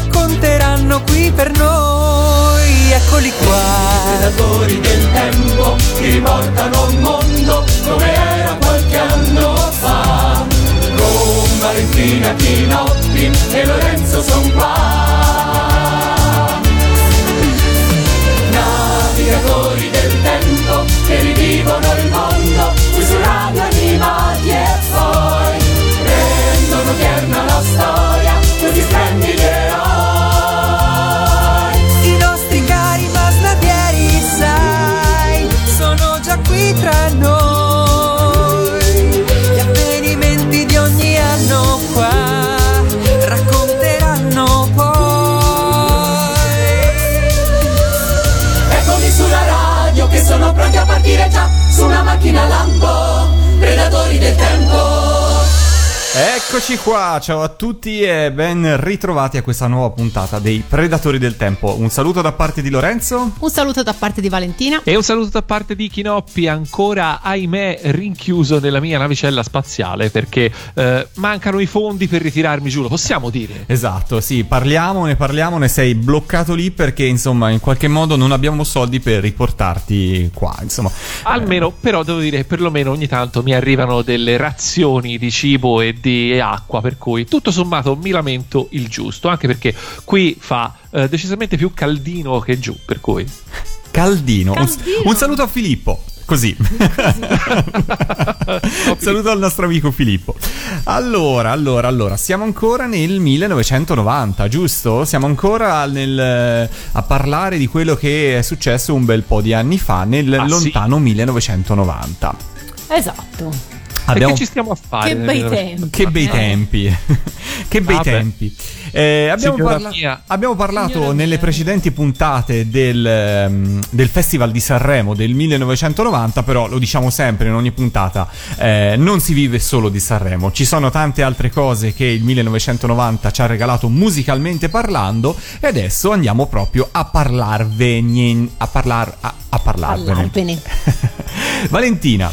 racconteranno qui per noi. Eccoli qua. Predatori del tempo che riportano un mondo come era qualche anno fa. Con Valentina Chinotti e Lorenzo son qua. Navigatori del tempo che rivivono il mondo partire già su una macchina lampo, predatori del tempo. Eccoci qua, ciao a tutti e ben ritrovati a questa nuova puntata dei Predatori del Tempo. Un saluto da parte di Lorenzo. Un saluto da parte di Valentina. E un saluto da parte di Chinoppi, ancora ahimè rinchiuso nella mia navicella spaziale perché eh, mancano i fondi per ritirarmi giù, lo possiamo dire? Esatto, sì, parliamo, ne parliamo, ne sei bloccato lì perché insomma in qualche modo non abbiamo soldi per riportarti qua, insomma. Almeno, però devo dire, perlomeno ogni tanto mi arrivano delle razioni di cibo e di acqua, per cui tutto sommato mi lamento il giusto, anche perché qui fa eh, decisamente più caldino che giù, per cui... Caldino. Un, Caldino. un saluto a Filippo. Così. Un saluto al nostro amico Filippo. Allora, allora, allora, siamo ancora nel 1990, giusto? Siamo ancora nel, a parlare di quello che è successo un bel po' di anni fa, nel Ah, sì? lontano 1990. Esatto. Abbiamo- che ci stiamo a fare? Che bei tempi. Che bei tempi, che bei Vabbè. tempi. Eh, abbiamo, parla- abbiamo parlato Signora nelle mia. precedenti puntate del, ehm, del Festival di Sanremo del 1990, però lo diciamo sempre in ogni puntata, eh, non si vive solo di Sanremo, ci sono tante altre cose che il 1990 ci ha regalato musicalmente parlando e adesso andiamo proprio a parlarvene, a, parlar, a, a parlarvene. Parlarvene. Valentina,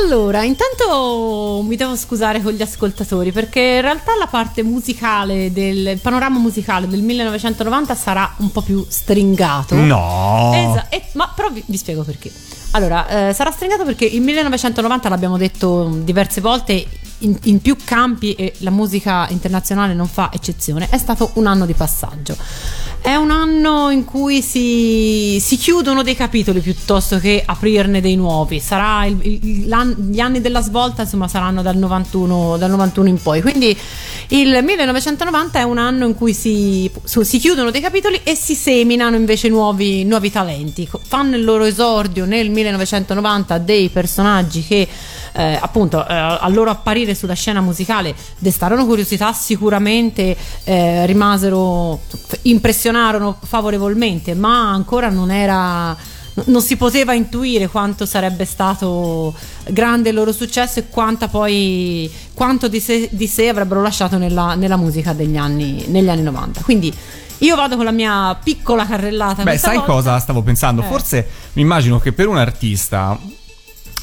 Allora, intanto mi devo scusare con gli ascoltatori perché in realtà la parte musicale del panorama musicale del 1990 sarà un po' più stringato. no. Esa- e- ma però vi, vi spiego perché. Allora, eh, sarà stringato perché il 1990 l'abbiamo detto diverse volte in, in più campi e la musica internazionale non fa eccezione, è stato un anno di passaggio. È un anno in cui si, si chiudono dei capitoli piuttosto che aprirne dei nuovi. Sarà il- il- gli anni della svolta, insomma, saranno dal 91, dal 91 in poi. Quindi il 1990 è un anno in cui si, si chiudono dei capitoli e si seminano invece nuovi, nuovi talenti. Fanno il loro esordio nel 1990 dei personaggi che eh, appunto eh, al loro apparire sulla scena musicale destarono curiosità sicuramente eh, rimasero impressionarono favorevolmente ma ancora non era non si poteva intuire quanto sarebbe stato grande il loro successo e quanta poi quanto di sé, di sé avrebbero lasciato nella, nella musica degli anni, negli anni 90 quindi io vado con la mia piccola carrellata Beh, sai volta. cosa stavo pensando? Eh. Forse mi immagino che per un artista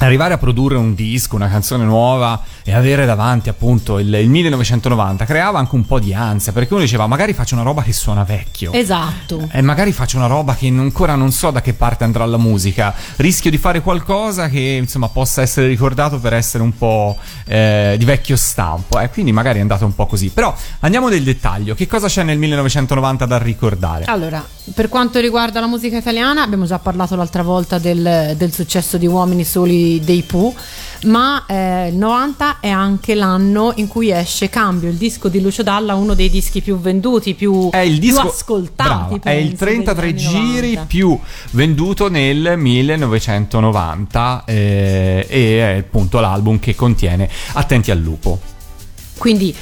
arrivare a produrre un disco, una canzone nuova e avere davanti appunto il, il 1990 creava anche un po' di ansia perché uno diceva magari faccio una roba che suona vecchio. esatto E magari faccio una roba che ancora non so da che parte andrà la musica. Rischio di fare qualcosa che insomma possa essere ricordato per essere un po' eh, di vecchio stampo. E quindi magari è andato un po' così. Però andiamo nel dettaglio. Che cosa c'è nel 1990 da ricordare? Allora, per quanto riguarda la musica italiana, abbiamo già parlato l'altra volta del, del successo di Uomini Soli dei Pooh, ma eh, il 90 è anche l'anno in cui esce Cambio, il disco di Lucio Dalla, uno dei dischi più venduti, più, È il disco più ascoltati. brava, è il penso, 33 degli anni giri 90. più venduto nel 1990 eh, e è appunto l'album che contiene Attenti al lupo. Quindi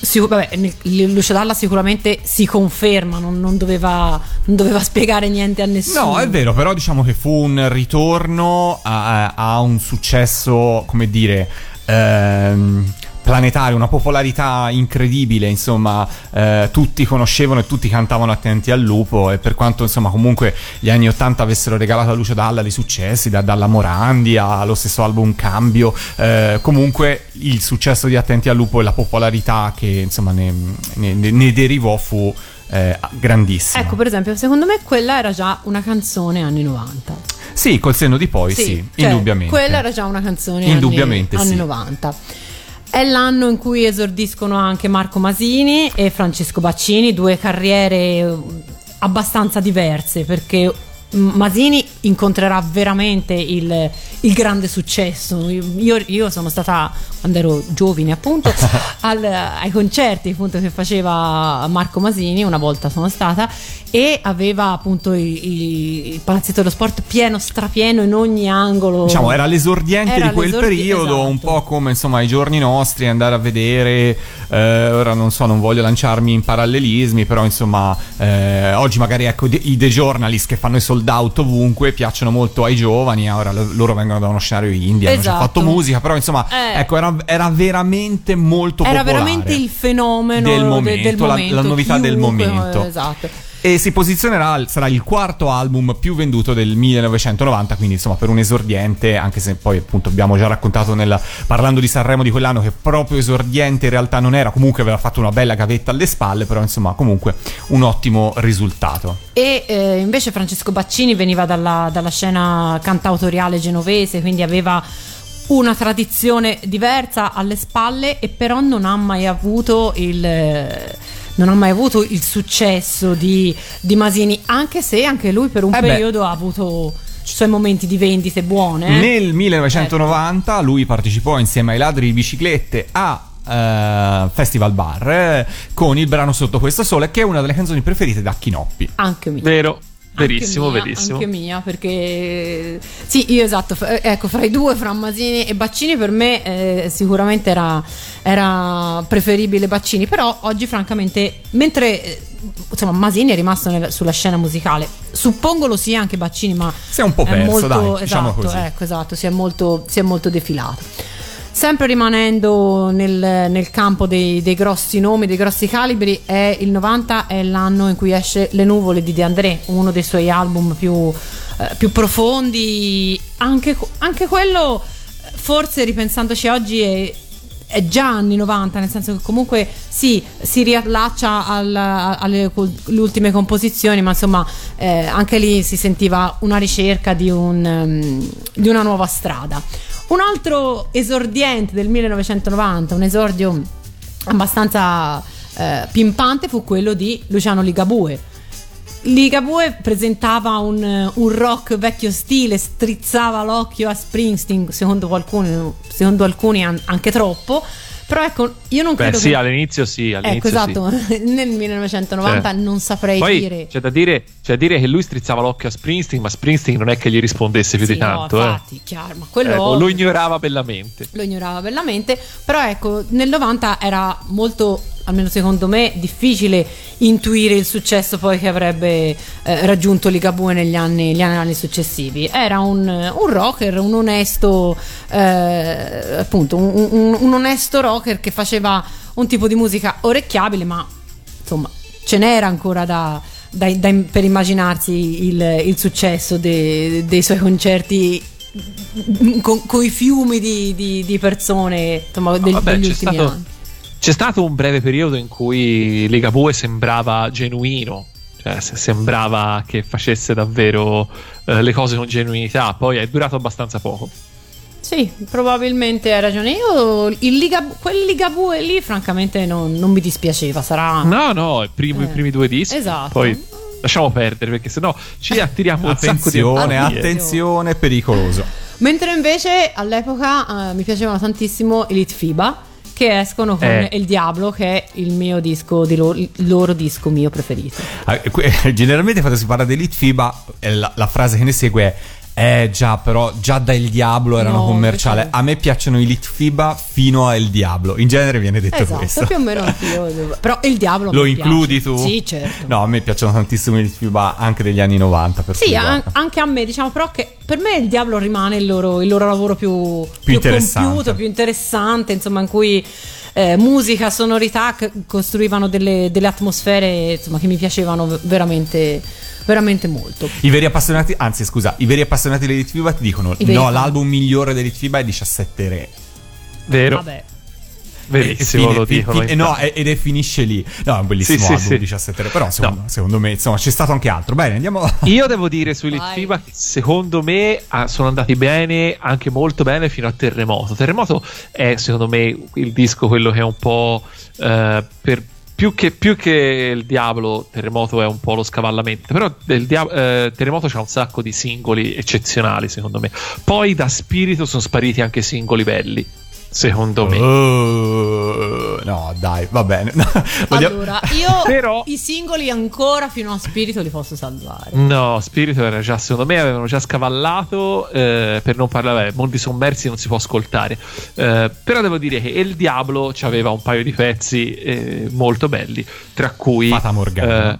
Sicu- vabbè, Lucio Dalla sicuramente si conferma, non, non doveva, non doveva spiegare niente a nessuno. No, è vero, però diciamo che fu un ritorno a, a un successo, come dire, ehm, planetario, una popolarità incredibile, insomma, eh, tutti conoscevano e tutti cantavano attenti al lupo e per quanto insomma comunque gli anni 80 avessero regalato a Lucio Dalla dei successi, da, dalla Morandi allo stesso album Cambio, eh, comunque il successo di Attenti al lupo e la popolarità che insomma ne, ne- ne derivò fu eh, grandissima. Ecco, per esempio, secondo me quella era già una canzone anni 90. Sì, col senno di poi, sì, cioè, indubbiamente. Quella era già una canzone Indubbiamente, anni, sì. anni 90. È l'anno in cui esordiscono anche Marco Masini e Francesco Baccini, due carriere abbastanza diverse perché Masini incontrerà veramente il, il grande successo. Io, io sono stata, quando ero giovane appunto, al- ai concerti appunto, che faceva Marco Masini, una volta sono stata, e aveva appunto il, il- Palazzetto dello Sport pieno, strapieno in ogni angolo. Diciamo, era l'esordiente Era di quel l'esordi- periodo, un esatto. po' come insomma i giorni nostri, andare a vedere. eh, ora non so, non voglio lanciarmi in parallelismi, però insomma, eh, oggi magari ecco i The Journalist che fanno i sold out ovunque piacciono molto ai giovani. eh, Ora lo- loro vengono da uno scenario indie, hanno già Esatto. fatto musica, però insomma, Eh. ecco, era, era veramente molto Era popolare. veramente il fenomeno Del de- momento, del la- momento, la novità del chiunque- momento. Esatto. E si posizionerà, sarà il quarto album più venduto del 1990, quindi insomma per un esordiente, anche se poi appunto abbiamo già raccontato nel, parlando di Sanremo di quell'anno che proprio esordiente in realtà non era, comunque aveva fatto una bella gavetta alle spalle, però insomma comunque un ottimo risultato. E eh, invece Francesco Baccini veniva dalla, dalla scena cantautoriale genovese, quindi aveva una tradizione diversa alle spalle e però non ha mai avuto il... eh, Non ha mai avuto il successo di, di Masini, anche se anche lui per un Eh beh. periodo ha avuto i suoi momenti di vendite buone. eh. Nel 1990 lui partecipò insieme ai ladri di biciclette a eh, Festival Bar eh, con il brano Sotto questo sole che è una delle canzoni preferite da Chinoppi. Anche mio. Vero, verissimo, anche mia, verissimo. Anche mia, perché sì, io esatto, f- ecco, fra i due, fra Masini e Baccini, per me eh, sicuramente era, era preferibile Baccini, però oggi francamente, mentre eh, insomma Masini è rimasto nel- sulla scena musicale, suppongo lo sia anche Baccini, ma Si è un po' perso, molto, dai, esatto, diciamo così. ecco, esatto, si è molto, si è molto defilato. Sempre rimanendo nel, nel campo dei, dei grossi nomi, dei grossi calibri, è il 90 è l'anno in cui esce Le nuvole di De André, uno dei suoi album più, eh, più profondi. Anche, anche quello, forse ripensandoci oggi, è, è già anni 90, nel senso che comunque sì, si riallaccia al- alle col- le ultime composizioni, ma insomma eh, anche lì si sentiva una ricerca di, un, ehm, di una nuova strada. Un altro esordiente del 1990, un esordio abbastanza eh, pimpante, fu quello di Luciano Ligabue. Ligabue presentava un, un rock vecchio stile, strizzava l'occhio a Springsteen, secondo qualcuno, secondo alcuni an- anche troppo. Però ecco, io non Beh, credo sì, che... all'inizio sì, Ecco, all'inizio sì. esatto, nel 1990 Cioè, non saprei Poi dire... c'è da, dire, c'è da dire che lui strizzava l'occhio a Springsteen, ma Springsteen non è che gli rispondesse più Sì, di tanto. no, eh. infatti, chiaro, ma quello Ecco, lo ignorava bellamente. lo ignorava bellamente, però ecco, nel 90 era molto, almeno secondo me, difficile intuire il successo poi che avrebbe eh, raggiunto Ligabue negli anni, gli anni successivi. Era un, un rocker, un onesto, eh, appunto, un, un- un onesto rocker che faceva un tipo di musica orecchiabile, ma insomma, ce n'era ancora da... da- da- per immaginarsi il, il successo de- dei suoi concerti con, i fiumi di, di- di persone insomma, del- vabbè, degli ultimi stato- anni. C'è stato un breve periodo in cui Ligabue sembrava genuino, cioè se- sembrava che facesse davvero eh, le cose con genuinità, poi è durato abbastanza poco. Sì, probabilmente hai ragione. Io il Liga, quel Ligabue lì, francamente, non, non mi dispiaceva. Sarà. No, no, i primi, Eh, i primi due dischi. esatto. Poi lasciamo perdere perché sennò ci attiriamo un sacco di Attenzione, attenzione, pericoloso. Mentre invece all'epoca eh, mi piacevano tantissimo i Litfiba che escono con Eh. Il Diablo, che è il mio disco, di loro, il loro disco mio preferito. Ah, Generalmente quando si parla di Elite FIBA, eh, la, la frase che ne segue è Eh già, però già da Il Diablo erano No, commerciali. invece- A me piacciono i Litfiba fino a Il Diablo. In genere viene detto Esatto, questo. più o meno anch'io. Però il diavolo Lo includi piace. tu? Sì, certo. No, a me piacciono tantissimo i Litfiba anche degli anni 90. Per Sì, an- anche a me, diciamo, però che per me il diavlo rimane il loro, il loro lavoro più, più, interessante. compiuto, più interessante, insomma, in cui eh, musica, sonorità costruivano delle, delle atmosfere insomma, che mi piacevano veramente, veramente molto. I veri appassionati, anzi scusa, i veri appassionati dei Litfiba ti dicono no, fan. l'album migliore dei Litfiba è 17 Re. Vero? Vabbè. Verissimo, Fine- lo dicono. fi- in no, ed è finisce lì. No, è un bellissimo Sì, sì, album sì. 17 Re, però secondo, No. secondo me insomma c'è stato anche altro. Bene, andiamo avanti. Io devo dire sui Vai. Litfiba che secondo me ah, sono andati bene, anche molto bene fino a Terremoto. Terremoto è secondo me il disco quello che è un po' eh, per più che, più che il Diablo, Terremoto è un po' lo scavallamento. Però del Dia- eh, Terremoto c'ha un sacco di singoli eccezionali, secondo me. Poi da spirito sono spariti anche singoli belli. Secondo me. Oh, no, dai, va bene. Allora, io Però- i singoli ancora fino a spirito li posso salvare. No, Spirito era già, secondo me, avevano già scavallato. eh, per non parlare, beh, Mondi Sommersi non si può ascoltare. Eh, però devo dire che Il Diablo aveva un paio di pezzi eh, molto belli, tra cui. Fata Morgana. eh,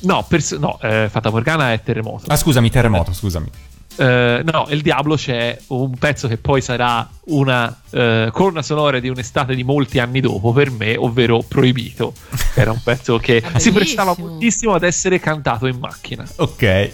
no, pers- no eh, Fata Morgana è Terremoto. Ah, scusami, terremoto, scusami. Eh, no, Il Diablo c'è un pezzo che poi sarà una eh, colonna sonora di un'estate di molti anni dopo per me, ovvero Proibito. Era un pezzo che si prestava moltissimo ad essere cantato in macchina. Ok.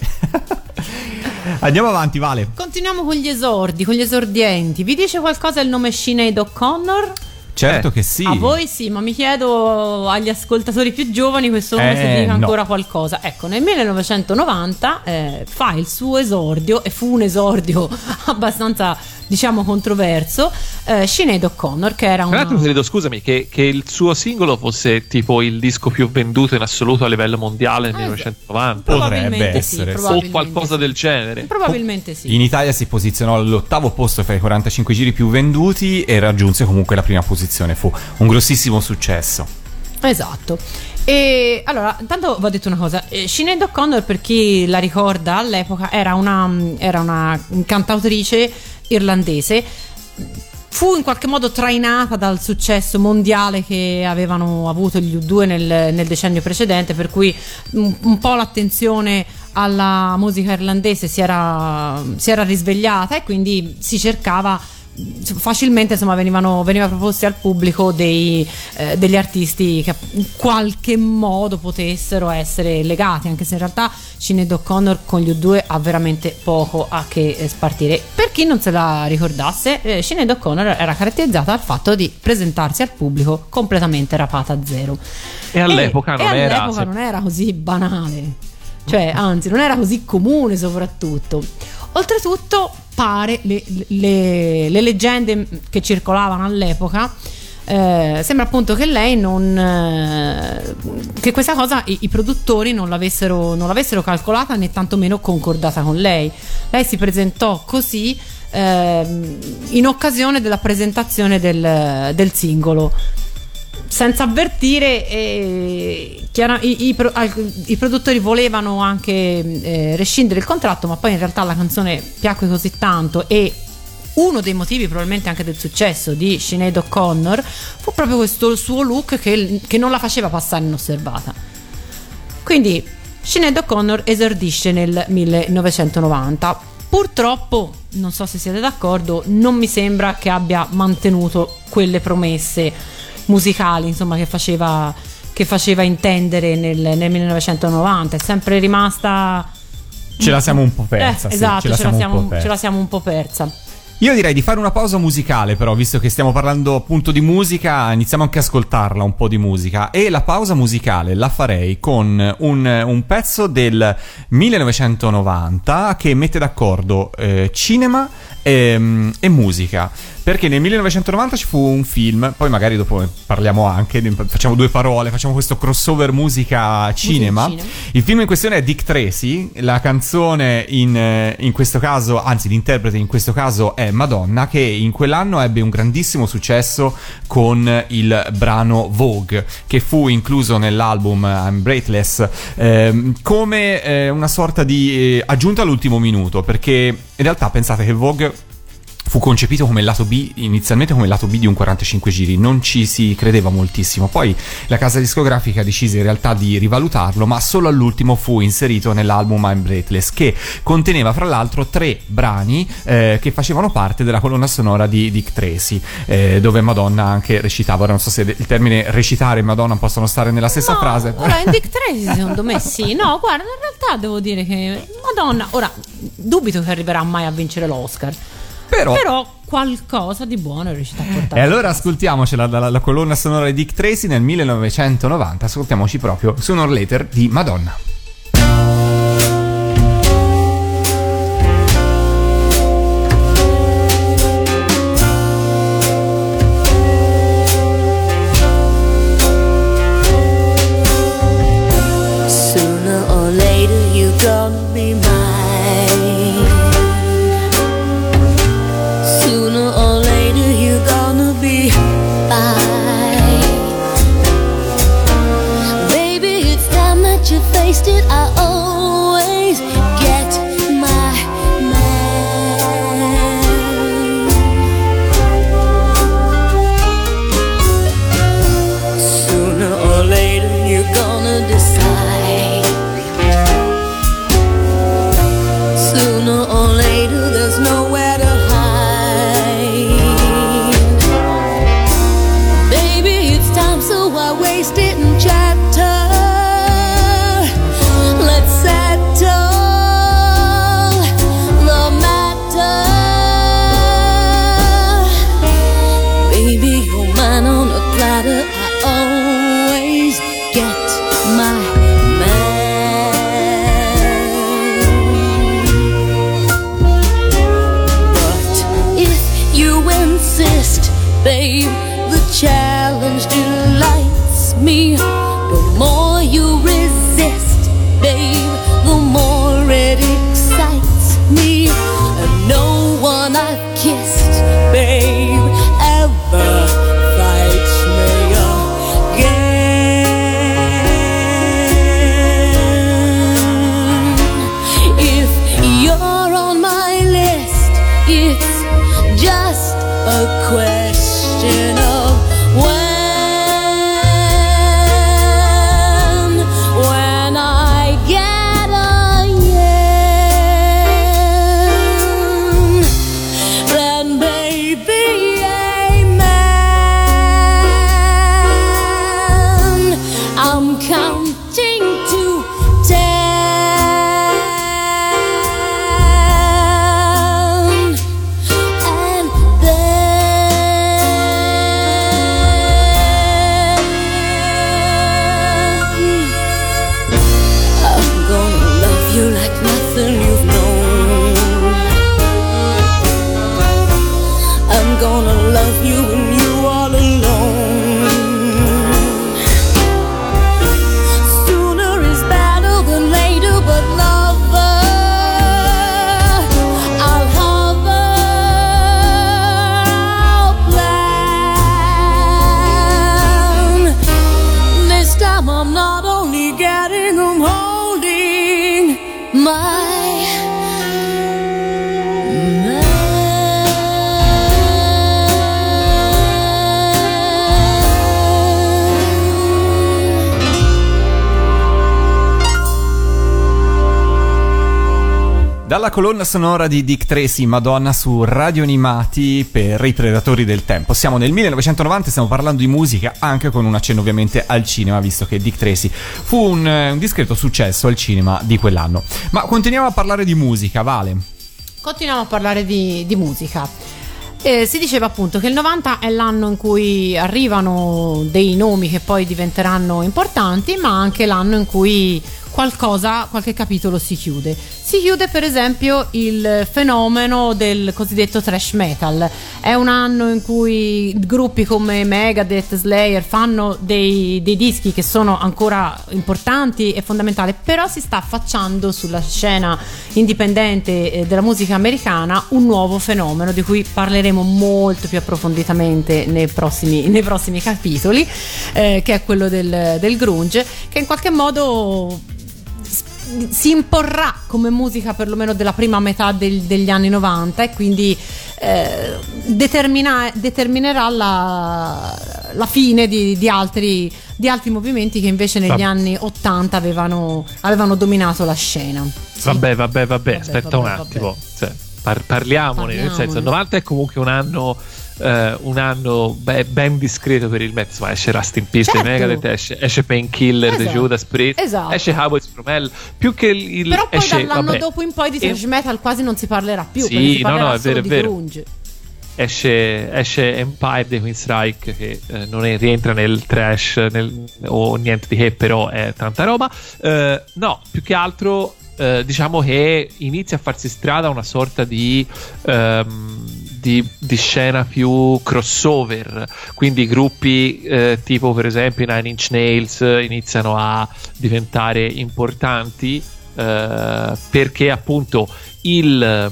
Andiamo avanti, Vale. Continuiamo con gli esordi, con gli esordienti. Vi dice qualcosa il nome Sinead O'Connor? Certo Eh, che sì. A voi sì, ma mi chiedo agli ascoltatori più giovani questo nome Eh, se dica no. ancora qualcosa. Ecco, nel 1990 eh, fa il suo esordio e fu un esordio abbastanza, diciamo, controverso. Eh, Sinead O'Connor, che era Tra l'altro credo, scusami, che, che il suo singolo fosse tipo il disco più venduto in assoluto a livello mondiale nel Eh, 1990 Probabilmente Potrebbe sì, essere, sì. o qualcosa sì. del genere. Probabilmente sì. In Italia si posizionò all'ottavo posto fra i 45 giri più venduti e raggiunse comunque la prima posizione. Fu un grossissimo successo. Esatto. E allora, intanto vi ho detto una cosa. Eh, Sinead O'Connor, per chi la ricorda all'epoca, era una, era una cantautrice irlandese. Fu in qualche modo trainata dal successo mondiale che avevano avuto gli U2 nel, nel decennio precedente, per cui un, un po' l'attenzione alla musica irlandese si era, si era risvegliata e quindi si cercava facilmente insomma venivano veniva proposti al pubblico dei, eh, degli artisti che in qualche modo potessero essere legati anche se in realtà Sinead O'Connor con gli U2 ha veramente poco a che eh, spartire. Per chi non se la ricordasse eh, Sinead O'Connor era caratterizzata dal fatto di presentarsi al pubblico completamente rapata a zero. E all'epoca e non era. all'epoca non era così banale. Cioè anzi non era così comune soprattutto. Oltretutto pare le, le- le leggende che circolavano all'epoca eh, sembra appunto che lei non eh, che questa cosa i, i produttori non l'avessero, non l'avessero calcolata né tantomeno concordata con lei. Lei si presentò così ehm, in occasione della presentazione del, del singolo senza avvertire eh, i, i i produttori volevano anche eh, rescindere il contratto ma poi in realtà la canzone piacque così tanto e uno dei motivi probabilmente anche del successo di Sinead O'Connor fu proprio questo suo look che, che non la faceva passare inosservata. Quindi Sinead O'Connor esordisce nel 1990 purtroppo non so se siete d'accordo non mi sembra che abbia mantenuto quelle promesse musicali insomma che faceva, che faceva intendere nel, nel 1990 è sempre rimasta Ce la siamo un po' persa. Eh, sì, esatto ce la siamo, un po' persa. ce la siamo un po' persa Io direi di fare una pausa musicale, però, visto che stiamo parlando appunto di musica, iniziamo anche a ascoltarla un po' di musica. E la pausa musicale la farei con un, un pezzo del 1990 che mette d'accordo eh, cinema e, e musica. Perché nel 1990 ci fu un film, poi magari dopo parliamo anche, facciamo due parole, facciamo questo crossover musica-cinema. cinema. Il film in questione è Dick Tracy, la canzone in, in questo caso, anzi l'interprete in questo caso è Madonna, che in quell'anno ebbe un grandissimo successo con il brano Vogue, che fu incluso nell'album I'm Breathless ehm, come eh, una sorta di eh, aggiunta all'ultimo minuto, perché In realtà pensate che Vogue fu concepito come lato B, inizialmente come lato B di un 45 giri, non ci si credeva moltissimo. Poi la casa discografica decise in realtà di rivalutarlo, ma solo all'ultimo fu inserito nell'album I'm Breathless, che conteneva fra l'altro tre brani eh, che facevano parte della colonna sonora di Dick Tracy, eh, dove Madonna anche recitava. Ora non so se il termine recitare e Madonna possono stare nella stessa No, frase. Ora, in Dick Tracy secondo me sì. No, guarda, in realtà devo dire che Madonna, ora dubito che arriverà mai a vincere l'Oscar. Però, Però qualcosa di buono è riuscita a portare. E allora ascoltiamocela dalla la colonna sonora di Dick Tracy nel 1990, ascoltiamoci proprio Sooner Later di Madonna. Sonora di Dick Tracy, Madonna su Radio Animati per i Predatori del Tempo. Siamo nel 1990 e stiamo parlando di musica anche con un accenno ovviamente al cinema, visto che Dick Tracy fu un, eh, un discreto successo al cinema di quell'anno. Ma continuiamo a parlare di musica, Vale. Continuiamo a parlare di, di musica. Eh, si diceva appunto che il 90 è l'anno in cui arrivano dei nomi che poi diventeranno importanti, ma anche l'anno in cui qualcosa, qualche capitolo si chiude. Si chiude per esempio il fenomeno del cosiddetto thrash metal. È un anno in cui gruppi come Megadeth, Slayer fanno dei, dei dischi che sono ancora importanti e fondamentali, però si sta affacciando sulla scena indipendente eh, della musica americana un nuovo fenomeno di cui parleremo molto più approfonditamente nei prossimi, nei prossimi capitoli, eh, che è quello del, del grunge, che in qualche modo si imporrà come musica perlomeno della prima metà del- degli anni 90 e quindi eh, determinerà la, la fine di, di altri, di altri movimenti che invece negli Vabbè. anni 80 avevano, avevano dominato la scena. Sì. Vabbè, vabbè, vabbè, Vabbè, aspetta vabbè, un attimo. Cioè, par- parliamone, nel senso, il 90 è comunque un anno. Eh, un anno be- ben discreto per il Met, insomma, esce Rust in Peace Certo. Megadeth, esce, esce Painkiller di Esatto. Judas Priest, Esatto. esce Cowboys from Hell, più che il, Però poi esce, dall'anno vabbè, dopo in poi di e- thrash metal quasi non si parlerà più. Sì, perché si no, parlerà no, è vero, è di vero. grunge. esce, esce Empire dei Queen's Strike che eh, non è- rientra nel trash nel- o niente di che però è tanta roba Eh, no più che altro eh, diciamo che inizia a farsi strada una sorta di, ehm, di, di scena più crossover. Quindi gruppi eh, tipo per esempio i Nine Inch Nails eh, iniziano a diventare importanti eh, perché appunto il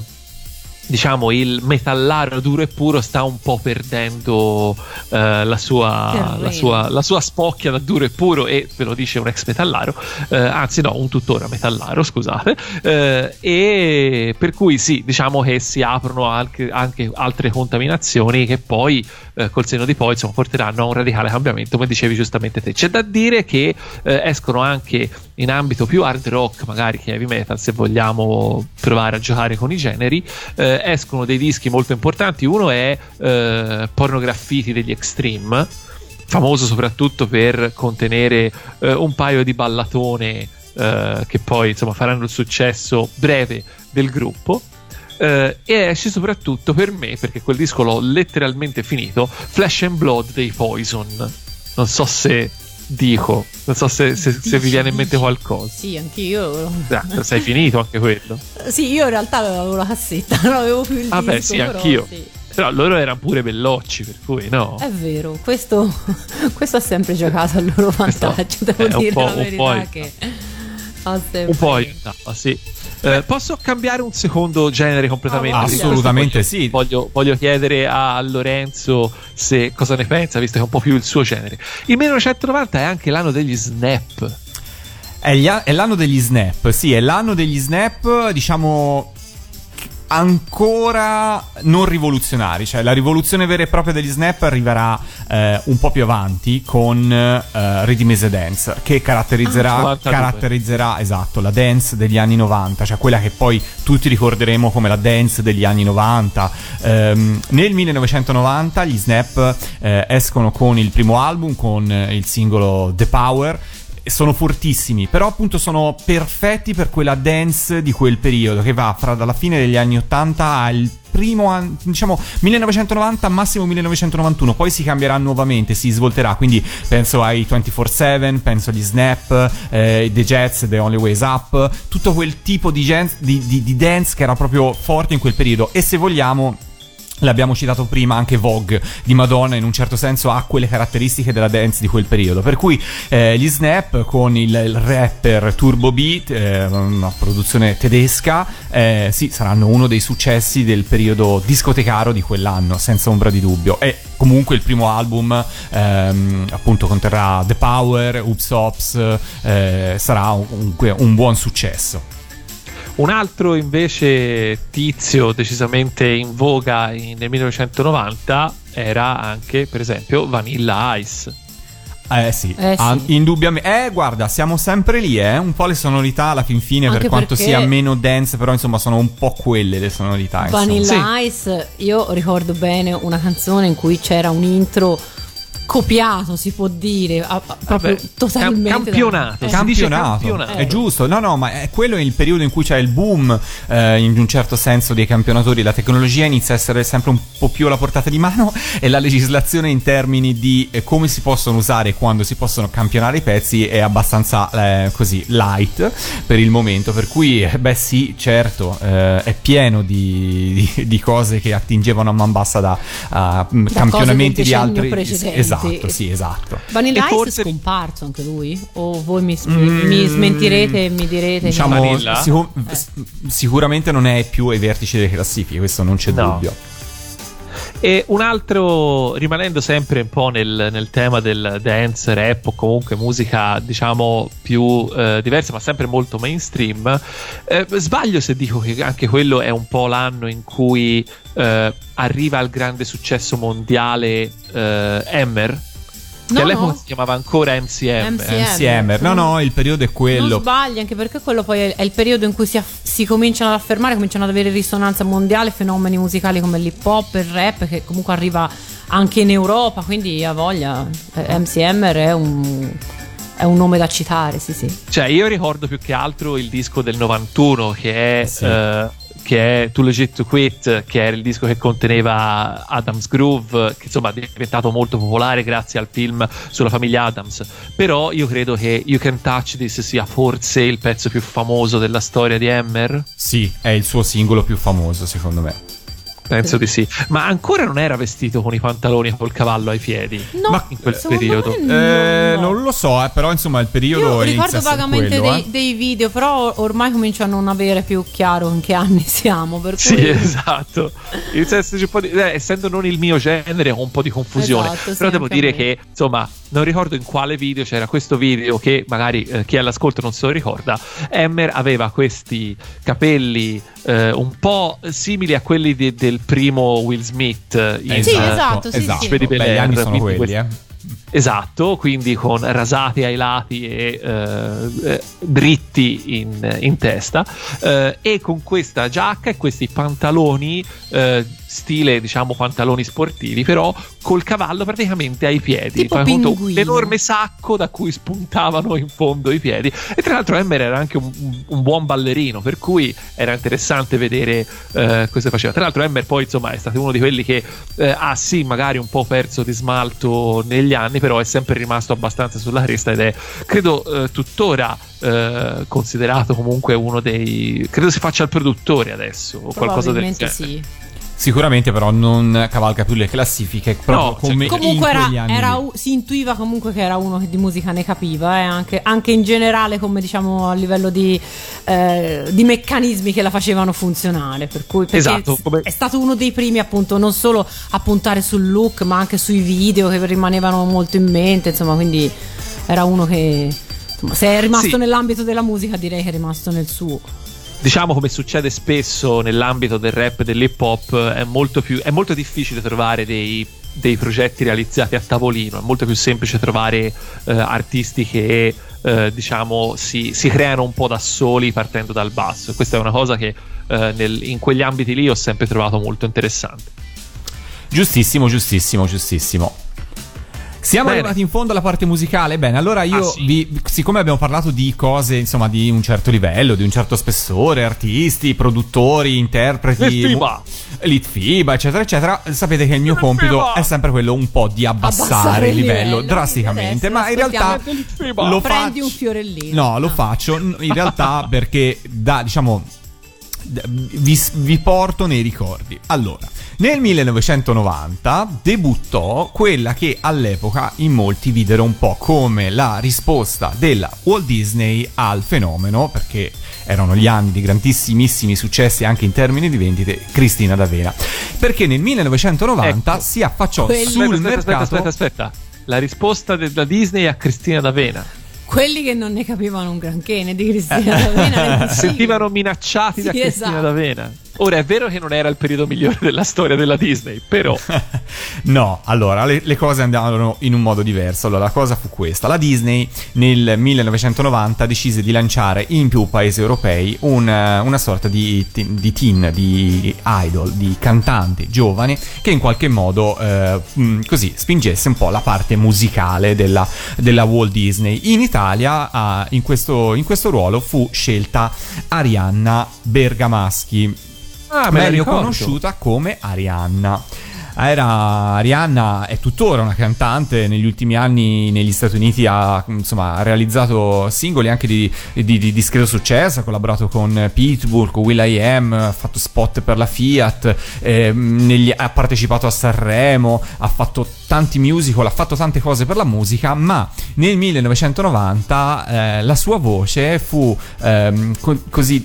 diciamo il metallaro duro e puro sta un po' perdendo eh, la, sua, la, sua, la sua spocchia da duro e puro e ve lo dice un ex metallaro eh, anzi no un tuttora metallaro scusate eh, e per cui sì diciamo che si aprono anche, anche altre contaminazioni che poi eh, col senno di poi insomma porteranno a un radicale cambiamento come dicevi giustamente te. C'è da dire che eh, escono anche in ambito più hard rock magari che heavy metal se vogliamo provare a giocare con i generi eh, escono dei dischi molto importanti. Uno è eh, Pornograffiti degli Extreme famoso soprattutto per contenere eh, un paio di ballatone che poi insomma faranno il successo breve del gruppo eh, e esce soprattutto per me perché quel disco l'ho letteralmente finito Flesh and Blood dei Poison. Non so se dico non so se, se- se vi viene in mente qualcosa. Sì, anch'io. Esatto, sei finito anche quello? Sì, io in realtà avevo la cassetta, non avevo più il Vabbè, disco, sì, però anch'io. sì. però loro erano pure bellocci per cui no? È vero, questo, questo ha sempre giocato al loro Questo vantaggio, devo un dire la un verità po' che un po' aiutava sì Eh, posso cambiare un secondo genere completamente? Ah, assolutamente voglio- sì. Voglio, voglio chiedere a Lorenzo se cosa ne pensa, visto che è un po' più il suo genere. Il 1990 è anche l'anno degli snap. È, gli è l'anno degli snap, sì, è l'anno degli snap, diciamo ancora non rivoluzionari, cioè la rivoluzione vera e propria degli snap arriverà eh, un po' più avanti con eh, a Dance che caratterizzerà, Ah, 92. caratterizzerà esatto la dance degli anni 90, cioè quella che poi tutti ricorderemo come la dance degli anni 90. Ehm, nel 1990 gli snap eh, escono con il primo album, con il singolo The Power sono fortissimi, però appunto sono perfetti per quella dance di quel periodo che va fra dalla fine degli anni 80 al primo anno, diciamo 1990 massimo 1991, poi si cambierà nuovamente, si svolterà, quindi penso ai 24/7, penso agli Snap, eh, The Jets, The Only Ways Up, tutto quel tipo di, gen- di- di- di dance che era proprio forte in quel periodo. E se vogliamo L'abbiamo citato prima, anche Vogue di Madonna in un certo senso ha quelle caratteristiche della dance di quel periodo. Per cui eh, gli Snap con il, il rapper Turbo Beat, eh, una produzione tedesca, eh, sì, saranno uno dei successi del periodo discotecaro di quell'anno, senza ombra di dubbio. E comunque il primo album ehm, appunto conterrà The Power, Oops Ops, eh, sarà un- comunque un buon successo. Un altro invece tizio decisamente in voga in- nel 1990 era anche, per esempio, Vanilla Ice. Eh sì, Eh sì. ah, indubbiamente. Eh, guarda, siamo sempre lì, eh. Un po' le sonorità alla fin fine, per Anche quanto perché- sia meno dance, però insomma sono un po' quelle le sonorità. insomma. Vanilla Ice, io ricordo bene una canzone in cui c'era un intro copiato, si può dire, a- a- proprio Vabbè, totalmente. cam- campionato, da- eh, Campionato, campionato. è giusto, no, no, ma è quello è il periodo in cui c'è il boom, eh, in un certo senso, dei campionatori. La tecnologia inizia a essere sempre un po' più alla portata di mano e la legislazione in termini di eh, come si possono usare e quando si possono campionare i pezzi è abbastanza eh, così light per il momento. Per cui, eh, beh, sì, certo, eh, è pieno di, di- di cose che attingevano a man bassa da, a, mm, cose campionamenti di altri. precedenti. Esatto, sì, esatto. Vanilla E Ice forse- è scomparso anche lui? O voi mi, mi smentirete e mi direte Diciamo, che- Vanilla? sicu- s- sicuramente non è più ai vertici delle classifiche, questo non c'è No. dubbio. E un altro, rimanendo sempre un po' nel, nel tema del dance, rap o comunque musica diciamo più eh, diversa ma sempre molto mainstream, eh, sbaglio se dico che anche quello è un po' l'anno in cui eh, arriva al grande successo mondiale eh, Emmer? No, che all'epoca no. si chiamava ancora MCM. MCM. Insieme. No, no, il periodo è Non quello. sbagli, anche perché quello poi è, il periodo in cui si, aff- si cominciano ad affermare, cominciano ad avere risonanza mondiale fenomeni musicali come l'hip hop e il rap, che comunque arriva anche in Europa, quindi ha voglia. Eh, MC Hammer è un, è un nome da citare, sì, sì. Cioè, io ricordo più che altro il disco del 91 che è. Sì. eh, che è Too Legit to Quit, che era il disco che conteneva Adams Groove, che insomma è diventato molto popolare grazie al film sulla famiglia Adams. Però io credo che You Can Touch This sia forse il pezzo più famoso della storia di Hammer. Sì, è il suo singolo più famoso, secondo me. Penso di sì. Ma ancora non era vestito con i pantaloni e col cavallo ai piedi. No, Ma in quel periodo. me Eh, no. non lo so, eh, però insomma il periodo Io ricordo vagamente quello, dei, eh. dei video, però ormai comincio a non avere più chiaro in che anni siamo. Per Sì, cui... esatto. Un po' di- eh, essendo non il mio genere, ho un po' di confusione. Esatto, sì, Però devo anche a dire che, insomma, non ricordo in quale video c'era questo video che magari eh, chi è all'ascolto non se lo ricorda. Emmer aveva questi capelli eh, un po' simili a quelli de- del primo Will Smith. eh, in- Sì, esatto, sì, esatto. sì. Vedi Beh, anni sono quindi quelli, questi- eh. Esatto, quindi con rasati ai lati e eh, eh, dritti in, in testa eh, e con questa giacca e questi pantaloni eh, stile diciamo pantaloni sportivi però col cavallo praticamente ai piedi Tipo conto, pinguino. l'enorme sacco da cui spuntavano in fondo i piedi e tra l'altro Emmer era anche un, un buon ballerino per cui era interessante vedere eh, cosa faceva tra l'altro Emmer poi insomma è stato uno di quelli che eh, ha sì magari un po' perso di smalto negli anni però è sempre rimasto abbastanza sulla cresta ed è credo eh, tuttora eh, considerato comunque uno dei credo si faccia il produttore adesso o qualcosa del genere sì. Sicuramente però non cavalca più le classifiche proprio No, cioè, come Comunque in era, quegli anni era si intuiva comunque che era uno che di musica ne capiva, eh, anche, anche in generale come diciamo a livello di, eh, di meccanismi che la facevano funzionare. Per cui Esatto, come- è stato uno dei primi appunto non solo a puntare sul look ma anche sui video che rimanevano molto in mente, insomma quindi era uno che insomma, se è rimasto Sì. nell'ambito della musica direi che è rimasto nel suo. Diciamo come succede spesso nell'ambito del rap e dell'hip hop è molto, più, è molto difficile trovare dei, dei progetti realizzati a tavolino è molto più semplice trovare eh, artisti che eh, diciamo si, si creano un po' da soli partendo dal basso questa è una cosa che eh, nel- in quegli ambiti lì ho sempre trovato molto interessante Giustissimo, giustissimo, giustissimo. Siamo Bene. arrivati in fondo alla parte musicale. Bene, allora io Ah, sì. vi, siccome abbiamo parlato di cose, insomma, di un certo livello, di un certo spessore, artisti, produttori, interpreti, Litfiba. mu- Litfiba, eccetera, eccetera, sapete che il mio Litfiba. compito è sempre quello un po' di abbassare, Abbassare il livello, livello. drasticamente. Ma in realtà lo Prendi faccio. un fiorellino. No, lo Ah. faccio in realtà perché da, diciamo, vi, vi porto nei ricordi. Allora, nel 1990 debuttò quella che all'epoca in molti videro un po' come la risposta della Walt Disney al fenomeno, perché erano gli anni di grandissimissimi successi anche in termini di vendite, Cristina D'Avena. Perché nel 1990 Ecco. si affacciò Quelli- sul aspetta, aspetta, mercato aspetta, aspetta, aspetta. La risposta della Disney a Cristina D'Avena. Quelli che non ne capivano un granché né di Cristina D'Avena sentivano minacciati da Sì, Cristina esatto. D'Avena. Ora è vero che non era il periodo migliore della storia della Disney, però No, allora le, le cose andavano in un modo diverso. Allora, la cosa fu questa: la Disney nel 1990 decise di lanciare in più paesi europei una, una sorta di, di teen, di idol, di cantanti giovani che in qualche modo eh, mh, così spingesse un po' la parte musicale della, della Walt Disney. In Italia, ah, in, questo, in questo ruolo fu scelta Arianna Bergamaschi Ah, me meglio conosciuta come Arianna. Era Arianna è tuttora una cantante, negli ultimi anni negli Stati Uniti ha, insomma, ha realizzato singoli anche di, di- di discreto successo, ha collaborato con Pitbull, con Will.i.am, ha fatto spot per la Fiat, ehm, negli- ha partecipato a Sanremo, ha fatto tanti musical, ha fatto tante cose per la musica, ma nel 1990 eh, la sua voce fu ehm, co- così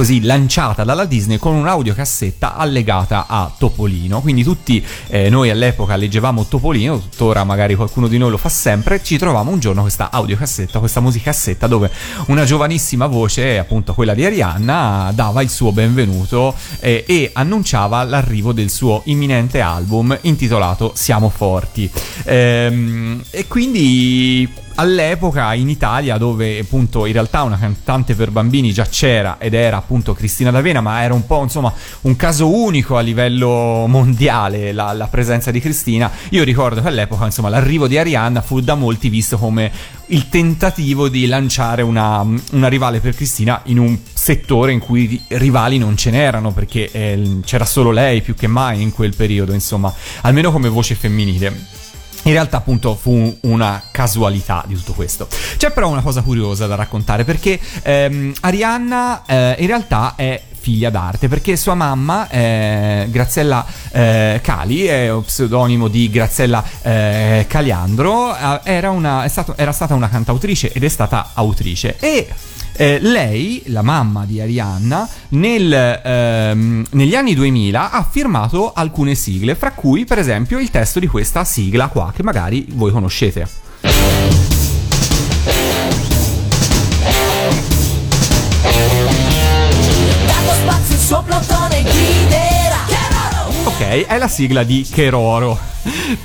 così lanciata dalla Disney con un'audiocassetta allegata a Topolino. Quindi tutti eh, noi all'epoca leggevamo Topolino, tuttora magari qualcuno di noi lo fa sempre, ci trovavamo un giorno questa audiocassetta, questa musicassetta dove una giovanissima voce, appunto quella di Arianna, dava il suo benvenuto eh, e annunciava l'arrivo del suo imminente album intitolato Siamo Forti. Ehm, e quindi all'epoca in Italia dove appunto in realtà una cantante per bambini già c'era ed era appunto Cristina D'Avena ma era un po' insomma un caso unico a livello mondiale la, la presenza di Cristina. Io ricordo che all'epoca insomma l'arrivo di Arianna fu da molti visto come il tentativo di lanciare una, una rivale per Cristina in un settore in cui rivali non ce n'erano perché eh, c'era solo lei più che mai in quel periodo insomma almeno come voce femminile in realtà appunto fu una casualità di tutto questo. C'è però una cosa curiosa da raccontare perché ehm, Arianna eh, in realtà è figlia d'arte perché sua mamma eh, Graziella eh, Cali è un pseudonimo di Graziella eh, Caliandro eh, era, una, stato, era stata una cantautrice ed è stata autrice e eh, lei, la mamma di Arianna, nel, ehm, negli anni 2000 ha firmato alcune sigle, fra cui per esempio il testo di questa sigla qua, che magari voi conoscete. Ok, è la sigla di Keroro.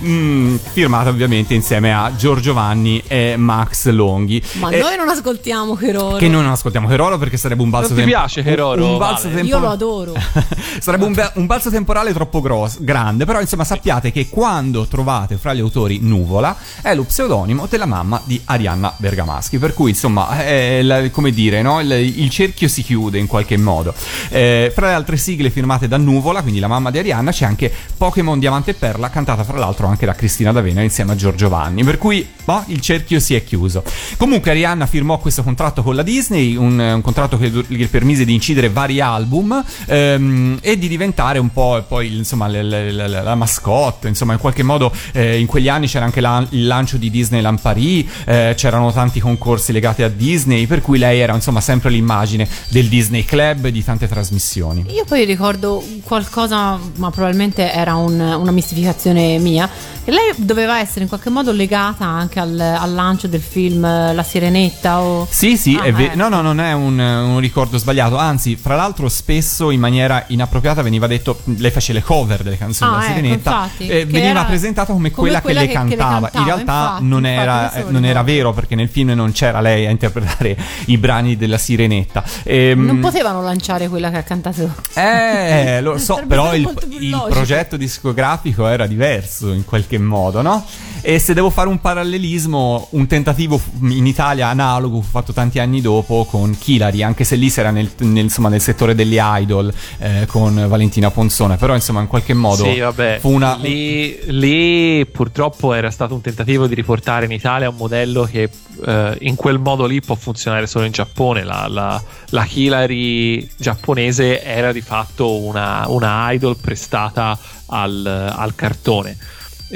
Mm, firmata ovviamente insieme a Giorgio Vanni e Max Longhi. Ma E- noi non ascoltiamo Keroro. Che noi non ascoltiamo Keroro perché sarebbe un balzo Non ti piace un- Keroro, Un, balzo Vale? tempo- Io lo adoro. sarebbe un, be- un balzo temporale troppo grosso, grande, però insomma sappiate che quando trovate fra gli autori Nuvola è lo pseudonimo della mamma di Arianna Bergamaschi, per cui insomma è la- come dire, no? il, il cerchio si chiude in qualche modo. Eh, fra le altre sigle firmate da Nuvola, quindi la mamma di Arianna, c'è anche Pokémon Diamante e Perla, cantata fra l'altro anche da Cristina D'Avena insieme a Giorgio Vanni, per cui boh, il cerchio si è chiuso. Comunque Arianna firmò questo contratto con la Disney, un, un contratto che gli permise di incidere vari album ehm, e di diventare un po' poi insomma la, la- la- la mascotte, insomma in qualche modo eh, in quegli anni c'era anche la- il lancio di Disneyland Paris, eh, c'erano tanti concorsi legati a Disney, per cui lei era insomma sempre l'immagine del Disney Club e di tante trasmissioni. Io poi ricordo qualcosa, ma probabilmente era un- una mistificazione mia. Che lei doveva essere in qualche modo legata anche al, al lancio del film eh, La Sirenetta o... Sì, sì, Ah, è ve- ecco. no, no, non è un, un ricordo sbagliato. Anzi, fra l'altro, spesso in maniera inappropriata veniva detto: lei face le cover delle canzoni Ah, della ecco, Sirenetta. infatti, eh, veniva presentata come, come quella, quella che, le che- che le cantava. cantava, in realtà infatti, non, infatti, era, lo non era vero perché nel film non c'era lei a interpretare i brani della Sirenetta. Ehm, Non potevano lanciare quella che ha cantato. eh, lo so, però il, il. Progetto discografico era diverso in qualche modo, no? E se devo fare un parallelismo, un tentativo in Italia analogo fu fatto tanti anni dopo con Kilari, anche se lì si era nel, nel- insomma, nel settore degli idol eh, con Valentina Ponzone, però insomma in qualche modo Sì, vabbè. fu una... Lì, lì purtroppo era stato un tentativo di riportare in Italia un modello che eh, in quel modo lì può funzionare solo in Giappone. La, la, la Hillary giapponese era di fatto una, una idol prestata al, al cartone.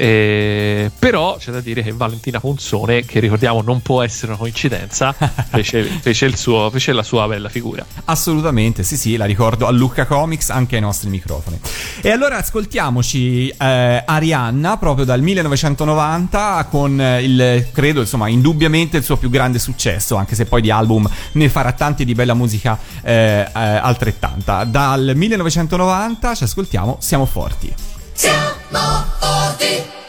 Eh, però c'è da dire che Valentina Ponzone, che ricordiamo non può essere una coincidenza, fece, fece il suo- fece la sua bella figura. Assolutamente, sì, sì, la ricordo a Lucca Comics anche ai nostri microfoni. E allora ascoltiamoci eh, Arianna proprio dal 1990 con eh, il, credo, insomma, indubbiamente il suo più grande successo, anche se poi di album ne farà tanti di bella musica eh, eh, altrettanta. Dal 1990 ci ascoltiamo Siamo Forti. Siamo forti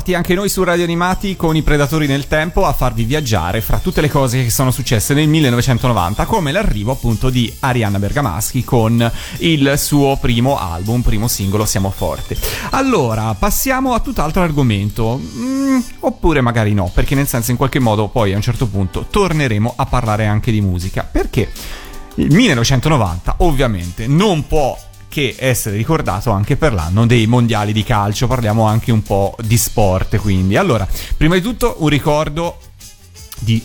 Siamo forti anche noi su Radio Animati con i Predatori nel Tempo a farvi viaggiare fra tutte le cose che sono successe nel 1990, come l'arrivo appunto di Arianna Bergamaschi con il suo primo album, primo singolo Siamo Forti. Allora, passiamo a tutt'altro argomento, Mm, oppure magari no, perché nel senso in qualche modo poi a un certo punto torneremo a parlare anche di musica, perché il 1990 ovviamente non può che essere ricordato anche per l'anno dei mondiali di calcio. Parliamo anche un po' di sport, quindi. Allora, prima di tutto un ricordo di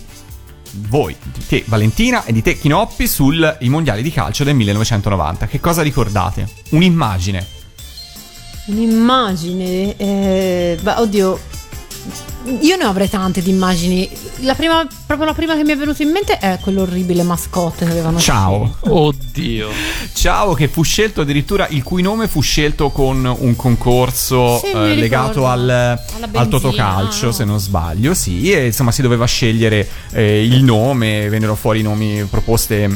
voi, di te Valentina e di te Chinoppi sui mondiali di calcio del 1990. Che cosa ricordate? Un'immagine. Un'immagine, eh, beh, oddio, io ne avrei tante di immagini. La prima, proprio la prima che mi è venuta in mente è quell'orribile mascotte che avevano Ciao. scelto. Oddio. Ciao, che fu scelto addirittura, il cui nome fu scelto con un concorso Sì, eh, legato al, al Totocalcio, no? se non sbaglio, sì, e insomma si doveva scegliere eh, il nome, vennero fuori nomi proposte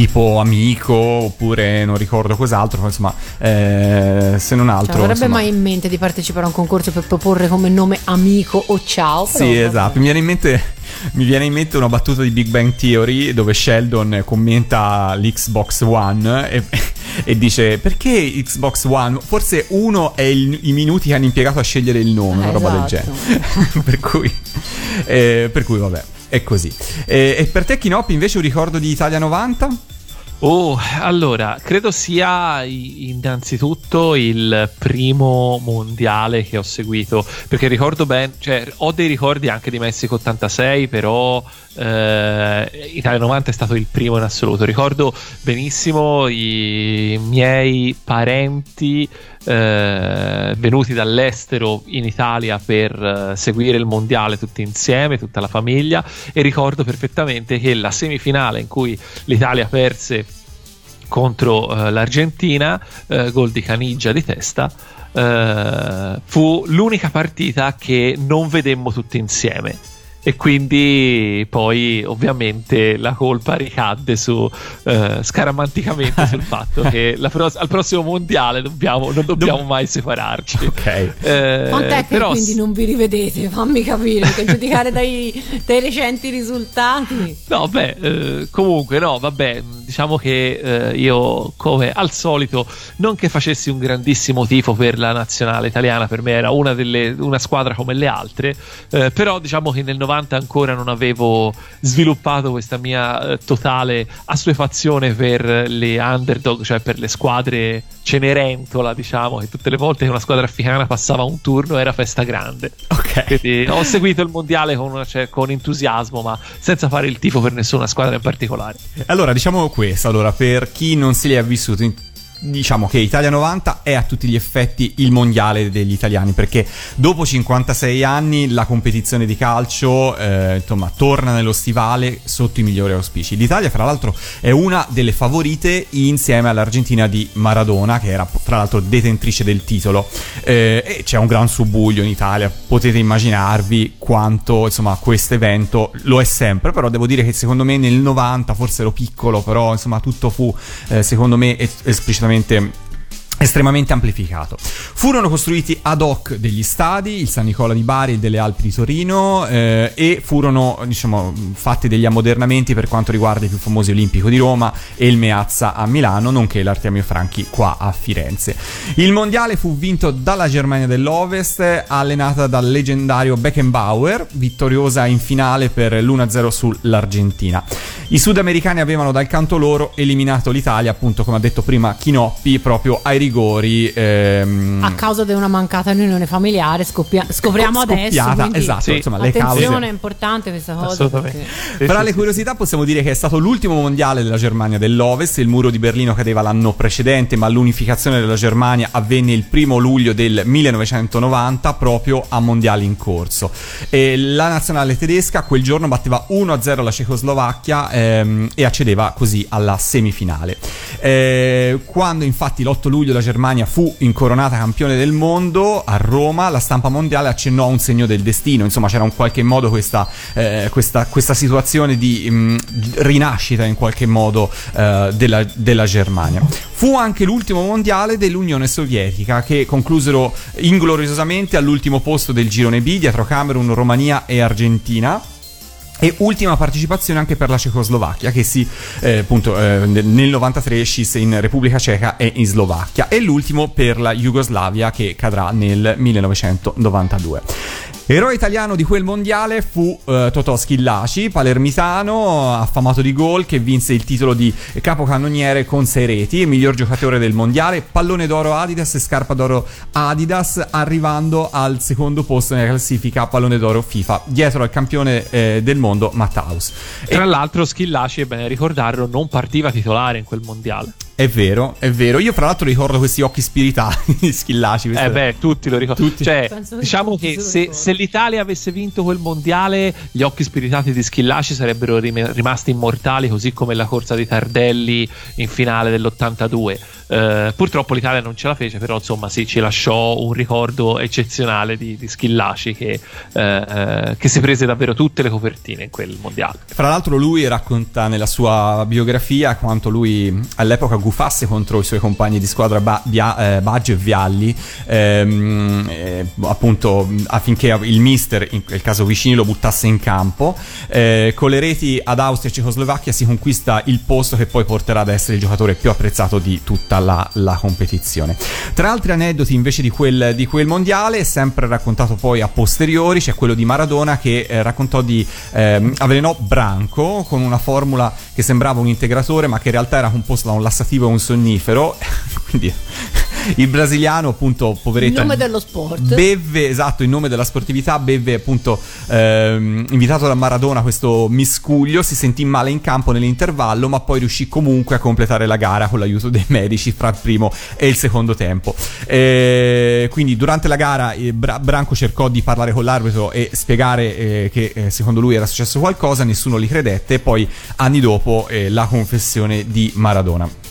tipo amico oppure non ricordo cos'altro, ma insomma, eh, se non Cioè, altro... non avrebbe insomma, mai in mente di partecipare a un concorso per proporre come nome amico o ciao. Sì, esatto. Mi viene, in mente, mi viene in mente una battuta di Big Bang Theory dove Sheldon commenta l'Xbox One e, e dice perché Xbox One? Forse uno è il- i minuti che hanno impiegato a scegliere il nome, una Eh, roba del esatto. genere. per, cui, eh, per cui, vabbè, è così. Eh, e per te, Kinoppi, invece un ricordo di Italia 90? Oh, allora, credo sia innanzitutto il primo mondiale che ho seguito, perché ricordo bene, cioè ho dei ricordi anche di Messico 86, però eh, Italia 90 è stato il primo in assoluto. Ricordo benissimo i miei parenti eh, venuti dall'estero in Italia per eh, seguire il mondiale tutti insieme, tutta la famiglia, e ricordo perfettamente che la semifinale in cui l'Italia perse contro eh, l'Argentina, eh, gol di Caniggia di testa, eh, fu l'unica partita che non vedemmo tutti insieme. E quindi poi ovviamente la colpa ricadde su eh, scaramanticamente sul fatto che la pro- al prossimo mondiale dobbiamo, non dobbiamo mai separarci. Ok. Eh, Quant'è che quindi non vi rivedete? Fammi capire, perché giudicare dai, dai recenti risultati. No, beh, eh, comunque, no, vabbè, diciamo che eh, io, come al solito, non che facessi un grandissimo tifo per la nazionale italiana, per me era una, delle, una squadra come le altre, eh, però diciamo che nel 90 ancora non avevo sviluppato questa mia eh, totale assuefazione per le underdog, cioè per le squadre Cenerentola, diciamo, che tutte le volte che una squadra africana passava un turno era festa grande. Ok. Quindi ho seguito il mondiale con, una- cioè, con entusiasmo, ma senza fare il tifo per nessuna squadra in particolare. Allora, diciamo questo, allora, per chi non se li ha vissuti, diciamo che Italia 90 è a tutti gli effetti il mondiale degli italiani, perché dopo 56 anni la competizione di calcio, eh, insomma, torna nello stivale sotto i migliori auspici. L'Italia, fra l'altro, è una delle favorite insieme all'Argentina di Maradona, che era tra l'altro detentrice del titolo. Eh, e c'è un gran subbuglio in Italia, potete immaginarvi quanto, insomma, questo evento lo è sempre, però devo dire che secondo me nel 90, forse ero piccolo, però insomma tutto fu, eh, secondo me, es- esplicitamente estremamente amplificato. Furono costruiti ad hoc degli stadi, il San Nicola di Bari e delle Alpi di Torino, eh, e furono diciamo, fatti degli ammodernamenti per quanto riguarda i più famosi Olimpico di Roma e il Meazza a Milano, nonché l'Artemio Franchi qua a Firenze. Il mondiale fu vinto dalla Germania dell'Ovest, allenata dal leggendario Beckenbauer, vittoriosa in finale per l'1-0 sull'Argentina. I sudamericani avevano dal canto loro eliminato l'Italia, appunto come ha detto prima Chinoppi, proprio ai rigori. Ehm, A causa di una mancata riunione familiare, scoppia- scopriamo adesso. scoppiata, quindi esatto, Sì. insomma, le Attenzione, cause. è importante questa cosa. Assolutamente. perché- Sì, Fra sì, le sì, curiosità possiamo dire che è stato l'ultimo mondiale della Germania dell'Ovest, il muro di Berlino cadeva l'anno precedente, ma l'unificazione della Germania avvenne il primo luglio del 1990 proprio a mondiali in corso. E la nazionale tedesca quel giorno batteva 1-0 la Cecoslovacchia ehm, e accedeva così alla semifinale. Eh, quando infatti l'8 luglio la Germania fu incoronata campione del mondo a Roma, la stampa mondiale accennò a un segno del destino, insomma c'era in qualche modo questa, eh, questa, questa situazione di mh, rinascita in qualche modo eh, della, della Germania. Fu anche l'ultimo mondiale dell'Unione Sovietica che conclusero ingloriosamente all'ultimo posto del girone B dietro Camerun, Romania e Argentina. E ultima partecipazione anche per la Cecoslovacchia che si eh, appunto eh, nel 93 scisse in Repubblica Ceca e in Slovacchia e l'ultimo per la Jugoslavia che cadrà nel 1992. Eroe italiano di quel mondiale fu eh, Totò Schillaci, palermitano, affamato di gol, che vinse il titolo di capocannoniere con 6 reti, miglior giocatore del mondiale, pallone d'oro Adidas e scarpa d'oro Adidas, arrivando al secondo posto nella classifica pallone d'oro FIFA, dietro al campione eh, del mondo Matthaus. Tra l'altro Schillaci, è bene ricordarlo, non partiva titolare in quel mondiale. È vero, è vero. Io, fra l'altro, ricordo questi occhi spiritati di Schillaci. queste- Eh beh, tutti lo ricordano. Tutti. Cioè, Penso che diciamo tutti che se se l'Italia avesse vinto quel mondiale, gli occhi spiritati di Schillaci sarebbero rim- rimasti immortali, così come la corsa di Tardelli in finale dell'82. Eh, purtroppo l'Italia non ce la fece, però insomma sì, ci lasciò un ricordo eccezionale di, di Schillaci che, eh, eh, che si prese davvero tutte le copertine in quel mondiale. Fra l'altro lui racconta nella sua biografia quanto lui all'epoca gufasse contro i suoi compagni di squadra ba- Bia- eh, Baggio e Vialli ehm, eh, appunto affinché il mister, in quel caso Vicini, lo buttasse in campo. Con le reti ad Austria e Cecoslovacchia si conquista il posto che poi porterà ad essere il giocatore più apprezzato di tutta la, la competizione. Tra altri aneddoti invece di quel, di quel mondiale, sempre raccontato poi a posteriori, c'è quello di Maradona che eh, raccontò di ehm, avvelenò Branco con una formula che sembrava un integratore ma che in realtà era composta da un lassativo e un sonnifero. Quindi il brasiliano appunto poveretto. Il nome dello sport. bevve esatto in nome della sportività. Bevve appunto ehm, invitato da Maradona questo miscuglio. Si sentì male in campo nell'intervallo ma poi riuscì comunque a completare la gara con l'aiuto dei medici fra il primo e il secondo tempo. Eh, quindi durante la gara eh, Bra- Branco cercò di parlare con l'arbitro e spiegare eh, che eh, secondo lui era successo qualcosa. Nessuno li credette. E poi anni dopo eh, la confessione di Maradona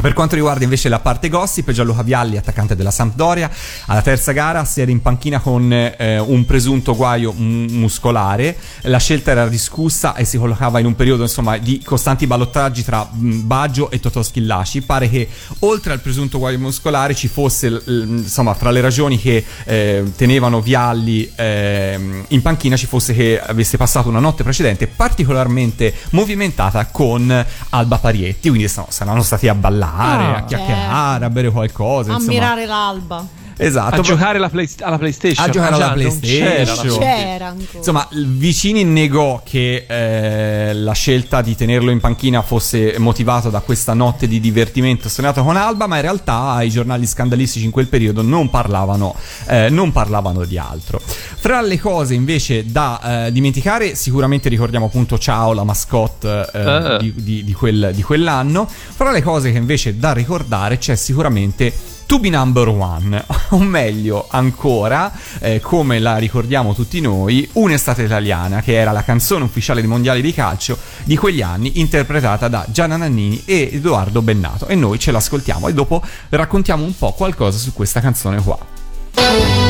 per quanto riguarda invece la parte gossip, Gianluca Vialli, attaccante della Sampdoria, alla terza gara si era in panchina con eh, un presunto guaio mu- muscolare. La scelta era discussa e si collocava in un periodo insomma, di costanti ballottaggi tra mh, Baggio e Totò Schillaci. Pare che oltre al presunto guaio muscolare ci fosse, l- insomma, fra le ragioni che eh, tenevano Vialli ehm, in panchina ci fosse che avesse passato una notte precedente particolarmente movimentata con Alba Parietti. Quindi insomma, saranno stati a ballare, Ah, a chiacchierare, a bere qualcosa. insomma. Ammirare l'alba. Esatto. A giocare alla, play- alla PlayStation. A giocare Ah, alla già, non c'era PlayStation. Ancora. Insomma, Vicini negò che eh, la scelta di tenerlo in panchina fosse motivata da questa notte di divertimento sognata con Alba, ma in realtà i giornali scandalistici in quel periodo non parlavano, eh, non parlavano di altro. Fra le cose invece da eh, dimenticare, sicuramente ricordiamo appunto Ciao, la mascotte eh, Ah. di, di- di quel- di quell'anno. Fra le cose che invece da ricordare c'è sicuramente To Be Number One, o meglio ancora, eh, come la ricordiamo tutti noi, Un'estate italiana, che era la canzone ufficiale dei mondiali di calcio di quegli anni, interpretata da Gianna Nannini e Edoardo Bennato. E noi ce l'ascoltiamo e dopo raccontiamo un po' qualcosa su questa canzone qua.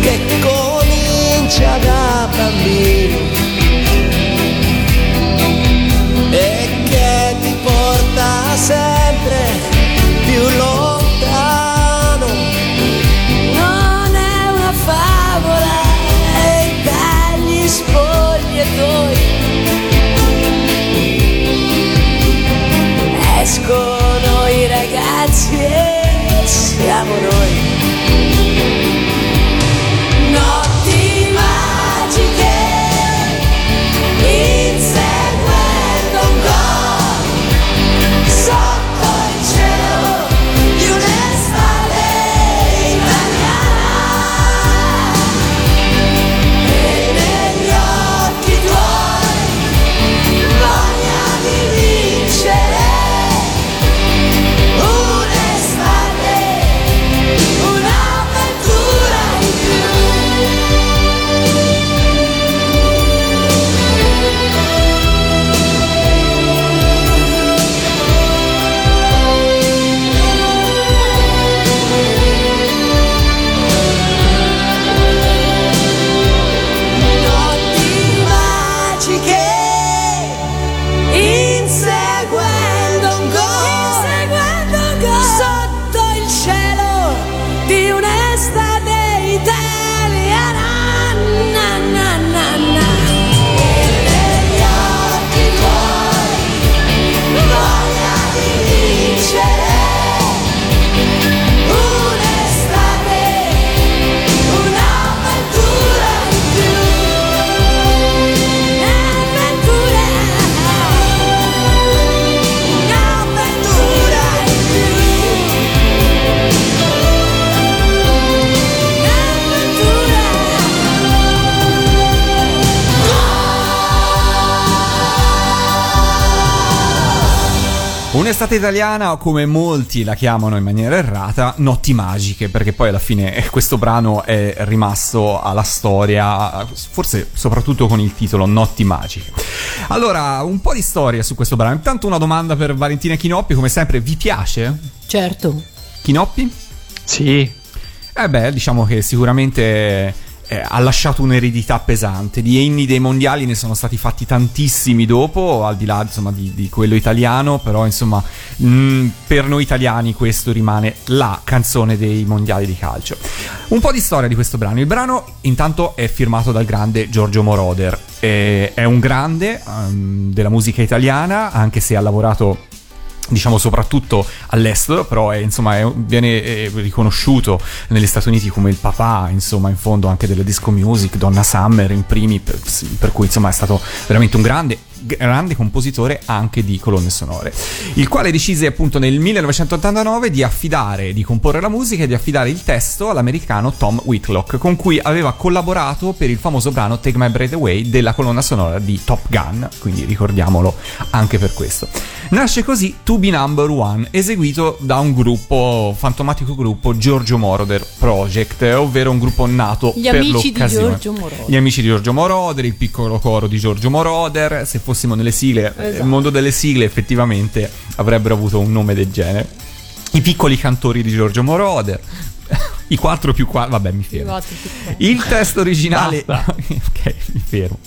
Che comincia da bambino e che ti porta sempre più lontano. Non è una favola e dagli spogliatoi escono i ragazzi e siamo noi. Un'estate italiana, o come molti la chiamano in maniera errata, notti magiche, perché poi alla fine questo brano è rimasto alla storia, forse soprattutto con il titolo Notti magiche. Allora, un po' di storia su questo brano. Intanto una domanda per Valentina Chinoppi, come sempre, vi piace? Certo. Chinoppi? Sì, Eh beh, diciamo che sicuramente eh, ha lasciato un'eredità pesante. Di inni dei mondiali ne sono stati fatti tantissimi dopo, al di là insomma, di, di quello italiano, però insomma mh, per noi italiani questo rimane la canzone dei mondiali di calcio. Un po' di storia di questo brano. Il brano intanto è firmato dal grande Giorgio Moroder. Eh, è un grande ehm, della musica italiana, anche se ha lavorato diciamo soprattutto all'estero, però è, insomma è- viene eh, riconosciuto negli Stati Uniti come il papà, insomma in fondo anche della disco music, Donna Summer in primi, per, per cui insomma è stato veramente un grande grande compositore anche di colonne sonore, il quale decise appunto nel 1989 di affidare, di comporre la musica e di affidare il testo all'americano Tom Whitlock, con cui aveva collaborato per il famoso brano Take My Breath Away della colonna sonora di Top Gun, quindi ricordiamolo anche per questo. Nasce così To Be Number One, eseguito da un gruppo, fantomatico gruppo Giorgio Moroder Project, ovvero un gruppo nato Gli per amici di l'occasione. Giorgio Moroder. Gli amici di Giorgio Moroder, il piccolo coro di Giorgio Moroder, se fossimo nelle sigle, eh, Esatto. il mondo delle sigle effettivamente avrebbero avuto un nome del genere. I piccoli cantori di Giorgio Moroder, i 4 più 4, vabbè mi fermo. Il testo originale. Ok, mi fermo.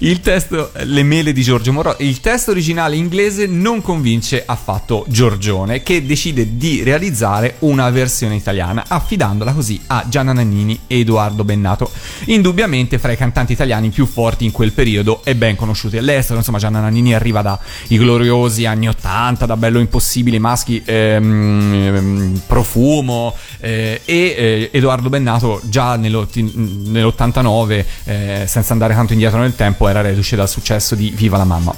Il testo, le mele di Giorgio Moro. Il testo originale inglese non convince affatto Giorgione, che decide di realizzare una versione italiana, affidandola così a Gianna Nannini e Edoardo Bennato. Indubbiamente fra i cantanti italiani più forti in quel periodo e ben conosciuti all'estero. Insomma, Gianna Nannini arriva dai gloriosi anni 80, da Bello Impossibile, maschi ehm, ehm, Profumo eh, e eh, Edoardo Bennato già nell'otti- nell'89, eh, senza andare tanto indietro nel tempo, era reduce dal successo di Viva la mamma.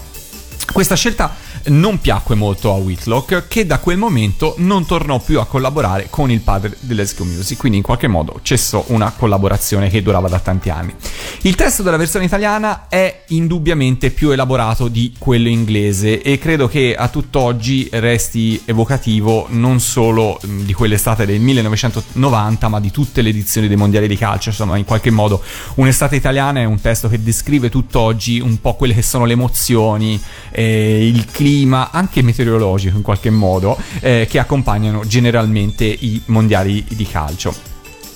Questa scelta non piacque molto a Whitlock, che da quel momento non tornò più a collaborare con il padre dell'Esco Music, quindi in qualche modo cessò una collaborazione che durava da tanti anni. Il testo della versione italiana è indubbiamente più elaborato di quello inglese e credo che a tutt'oggi resti evocativo non solo mh, di quell'estate del 1990, ma di tutte le edizioni dei mondiali di calcio. Insomma, in qualche modo un'estate italiana è un testo che descrive tutt'oggi un po' quelle che sono le emozioni, eh, il clima, anche meteorologico in qualche modo, eh, che accompagnano generalmente i mondiali di calcio.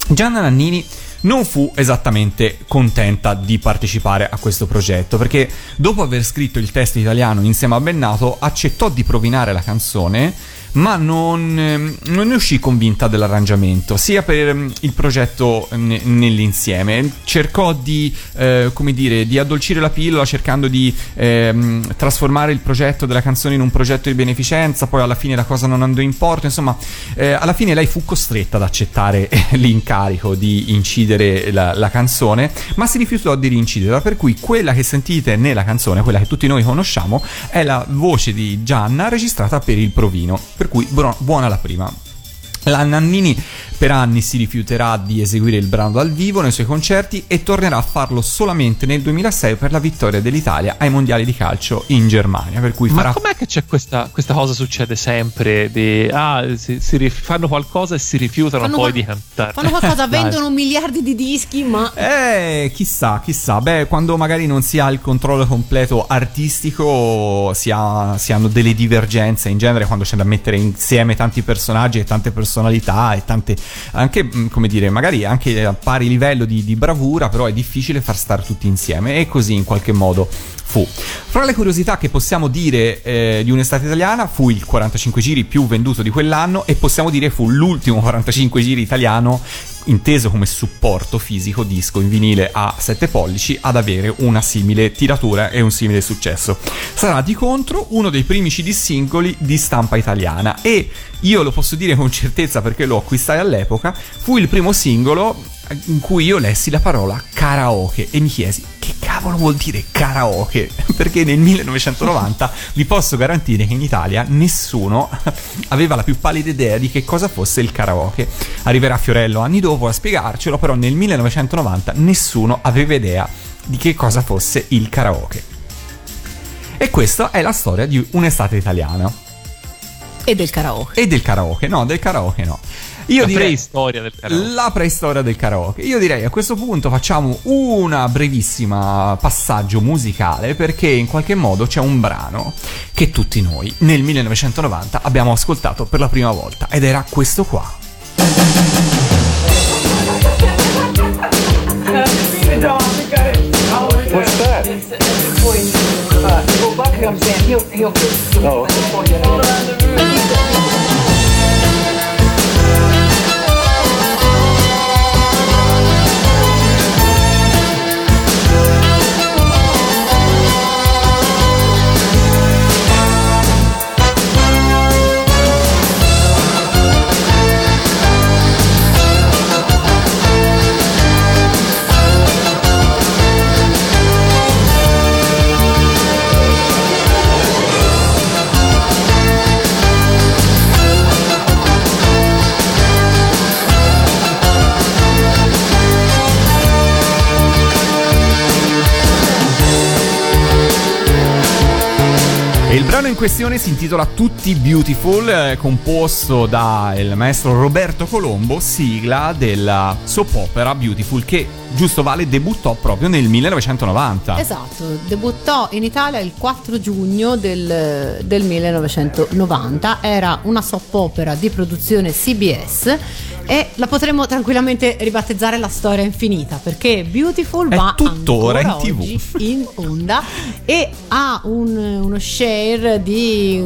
Gianna Nannini non fu esattamente contenta di partecipare a questo progetto perché dopo aver scritto il testo italiano insieme a Bennato accettò di provinare la canzone ma non, ehm, non ne uscì convinta dell'arrangiamento sia per ehm, il progetto ne- nell'insieme. Cercò di eh, dire di addolcire la pillola cercando di ehm, trasformare il progetto della canzone in un progetto di beneficenza poi alla fine la cosa non andò in porto. Insomma eh, alla fine lei fu costretta ad accettare l'incarico di incidere la, la canzone ma si rifiutò di rinciderla per cui quella che sentite nella canzone quella che tutti noi conosciamo è la voce di Gianna registrata per il provino per cui buona, la prima. La Nannini per anni si rifiuterà di eseguire il brano dal vivo nei suoi concerti e tornerà a farlo solamente nel 2006 per la vittoria dell'Italia ai mondiali di calcio in Germania. Per cui Ma farà com'è che c'è questa, questa cosa succede sempre? Di, ah, si, si rif- fanno qualcosa e si rifiutano Fanno poi qual- di cantare. Fanno qualcosa, vendono miliardi di dischi, ma Eh, chissà, chissà. Beh, quando magari non si ha il controllo completo artistico, si, ha- si hanno delle divergenze. In genere, quando c'è da mettere insieme tanti personaggi e tante personalità e tante. Anche, mh, come dire, magari anche a pari livello di, di bravura, però è difficile far stare tutti insieme. E così in qualche modo fu. Fra le curiosità che possiamo dire eh, di un'estate italiana, fu il 45 giri più venduto di quell'anno e possiamo dire fu l'ultimo 45 giri italiano inteso come supporto fisico disco in vinile a 7 pollici ad avere una simile tiratura e un simile successo. Sarà di contro uno dei primi CD singoli di stampa italiana e io lo posso dire con certezza perché lo acquistai all'epoca, fu il primo singolo in cui io lessi la parola karaoke e mi chiesi che cavolo vuol dire karaoke? Perché nel 1990 vi posso garantire che in Italia nessuno aveva la più pallida idea di che cosa fosse il karaoke. Arriverà Fiorello anni dopo a spiegarcelo, però nel 1990 nessuno aveva idea di che cosa fosse il karaoke. E questa è la storia di un'estate italiana. e del karaoke. E del karaoke, no, del karaoke no. Io la direi preistoria del karaoke. la preistoria del karaoke. Io direi a questo punto facciamo una brevissima passaggio musicale perché in qualche modo c'è un brano che tutti noi nel 1990 abbiamo ascoltato per la prima volta ed era questo qua. What's that? Well, Buck comes in, he'll, he'll. Oh. Before you know. E brano in questione si intitola Tutti Beautiful, eh, composto dal maestro Roberto Colombo, sigla della soap opera Beautiful che giusto vale debuttò proprio nel 1990. Esatto, debuttò in Italia il 4 giugno del, del 1990, era una soap opera di produzione CBS e la potremmo tranquillamente ribattezzare la storia infinita perché Beautiful È va tuttora in TV. in onda e ha un- uno share di,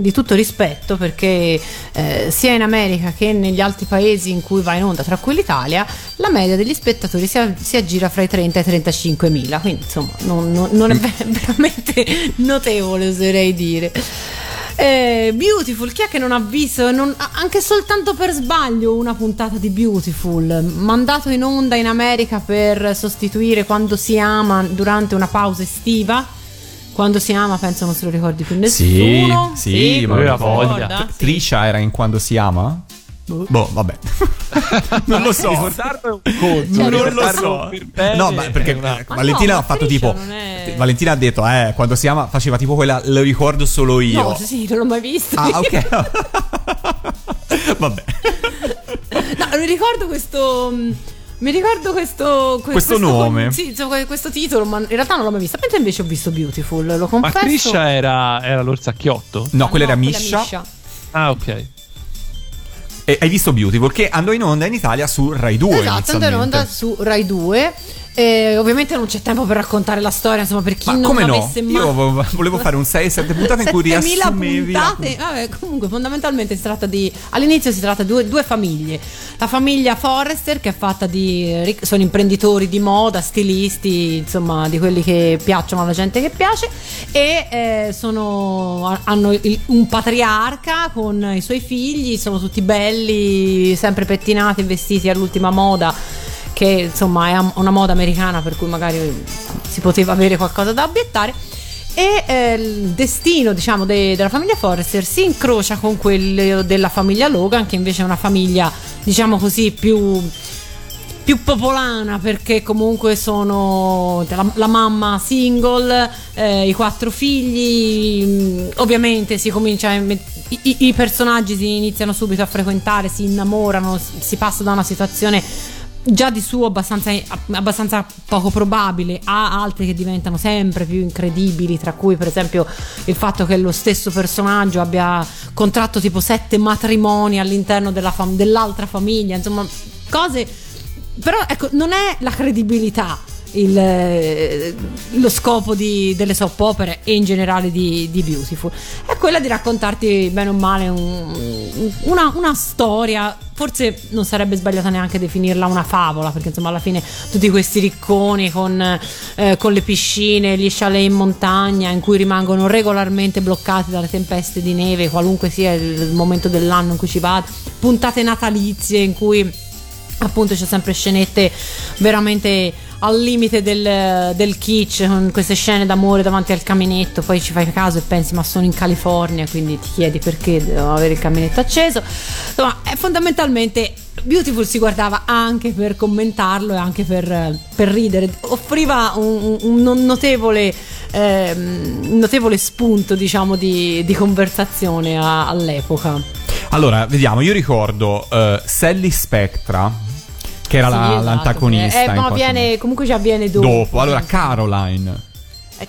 di tutto rispetto perché eh, sia in America che negli altri paesi in cui va in onda, tra cui l'Italia, la media degli spettatori si, si aggira fra i 30 e i 35 mila, quindi insomma non, non- non è ve- veramente notevole oserei dire. Eh, Beautiful, chi è che non ha visto non- anche soltanto per sbaglio una puntata di Beautiful mandato in onda in America per sostituire quando si ama durante una pausa estiva? Quando si ama, penso non se lo ricordi più Sì, nessuno. sì, ma aveva voglia. Sì. Trisha era in Quando si ama? Boh, vabbè. non lo so. Ricordarlo è un conto. non lo so. per No, ma perché una- Ma Valentina no, ha fatto tipo. è- Valentina ha detto, eh, quando si ama, faceva tipo quella, lo ricordo solo io. No, sì, non l'ho mai visto. Ah, ok. Vabbè. No, ricordo questo. Mi ricordo questo. que- Questo nome. Sì, insomma, que- questo titolo, ma in realtà non l'ho mai visto. Mentre invece ho visto Beautiful, lo Ma confesso. Trisha era, era l'orsacchiotto? No, Ah, quella era quella Misha. Ah, ok. E hai visto Beautiful che andò in onda in Italia su Rai 2 Esatto, andò in onda su Rai 2. Eh, ovviamente non c'è tempo per raccontare la storia, insomma, per chi Ma non come no? mai. Io vo- volevo fare un 6-7 puntate in cui 7000 riassumevi la- puntate. Vabbè, comunque, fondamentalmente si tratta di. All'inizio si tratta di due, due famiglie. La famiglia Forrester, che è fatta di. sono imprenditori di moda, stilisti, insomma, di quelli che piacciono alla gente che piace. E eh, sono, hanno il- un patriarca con i suoi figli, sono tutti belli, sempre pettinati, vestiti all'ultima moda che insomma è una moda americana per cui magari si poteva avere qualcosa da obiettare. E eh, il destino diciamo de- della famiglia Forrester si incrocia con quello della famiglia Logan che invece è una famiglia diciamo così più più popolana perché comunque sono la, la mamma single, eh, i quattro figli, mh, ovviamente si comincia i, i- personaggi si iniziano subito a frequentare, si innamorano, si passa da una situazione già di suo abbastanza, abbastanza poco probabile a altre che diventano sempre più incredibili, tra cui per esempio il fatto che lo stesso personaggio abbia contratto tipo sette matrimoni all'interno fam- dell'altra famiglia, insomma cose però ecco, non è la credibilità il, eh, lo scopo di- delle soap opere e in generale di, di Beautiful. È quella di raccontarti bene o male un- una, una storia. Forse non sarebbe sbagliata neanche definirla una favola perché insomma alla fine tutti questi ricconi con, eh, con le piscine gli chalet in montagna in cui rimangono regolarmente bloccati dalle tempeste di neve qualunque sia il momento dell'anno in cui ci vada puntate natalizie in cui appunto c'è sempre scenette veramente al limite del, del kitsch con queste scene d'amore davanti al caminetto poi ci fai caso e pensi ma sono in California quindi ti chiedi perché devo avere il caminetto acceso. Insomma è fondamentalmente Beautiful si guardava anche per commentarlo e anche per, per ridere. Offriva un, un notevole un notevole spunto diciamo di, di conversazione a- all'epoca. Allora, vediamo, io ricordo eh, Sally Spectra, che era Sì, la- esatto, l'antagonista. eh, ma avviene, comunque ci avviene dopo. Dopo, allora Caroline.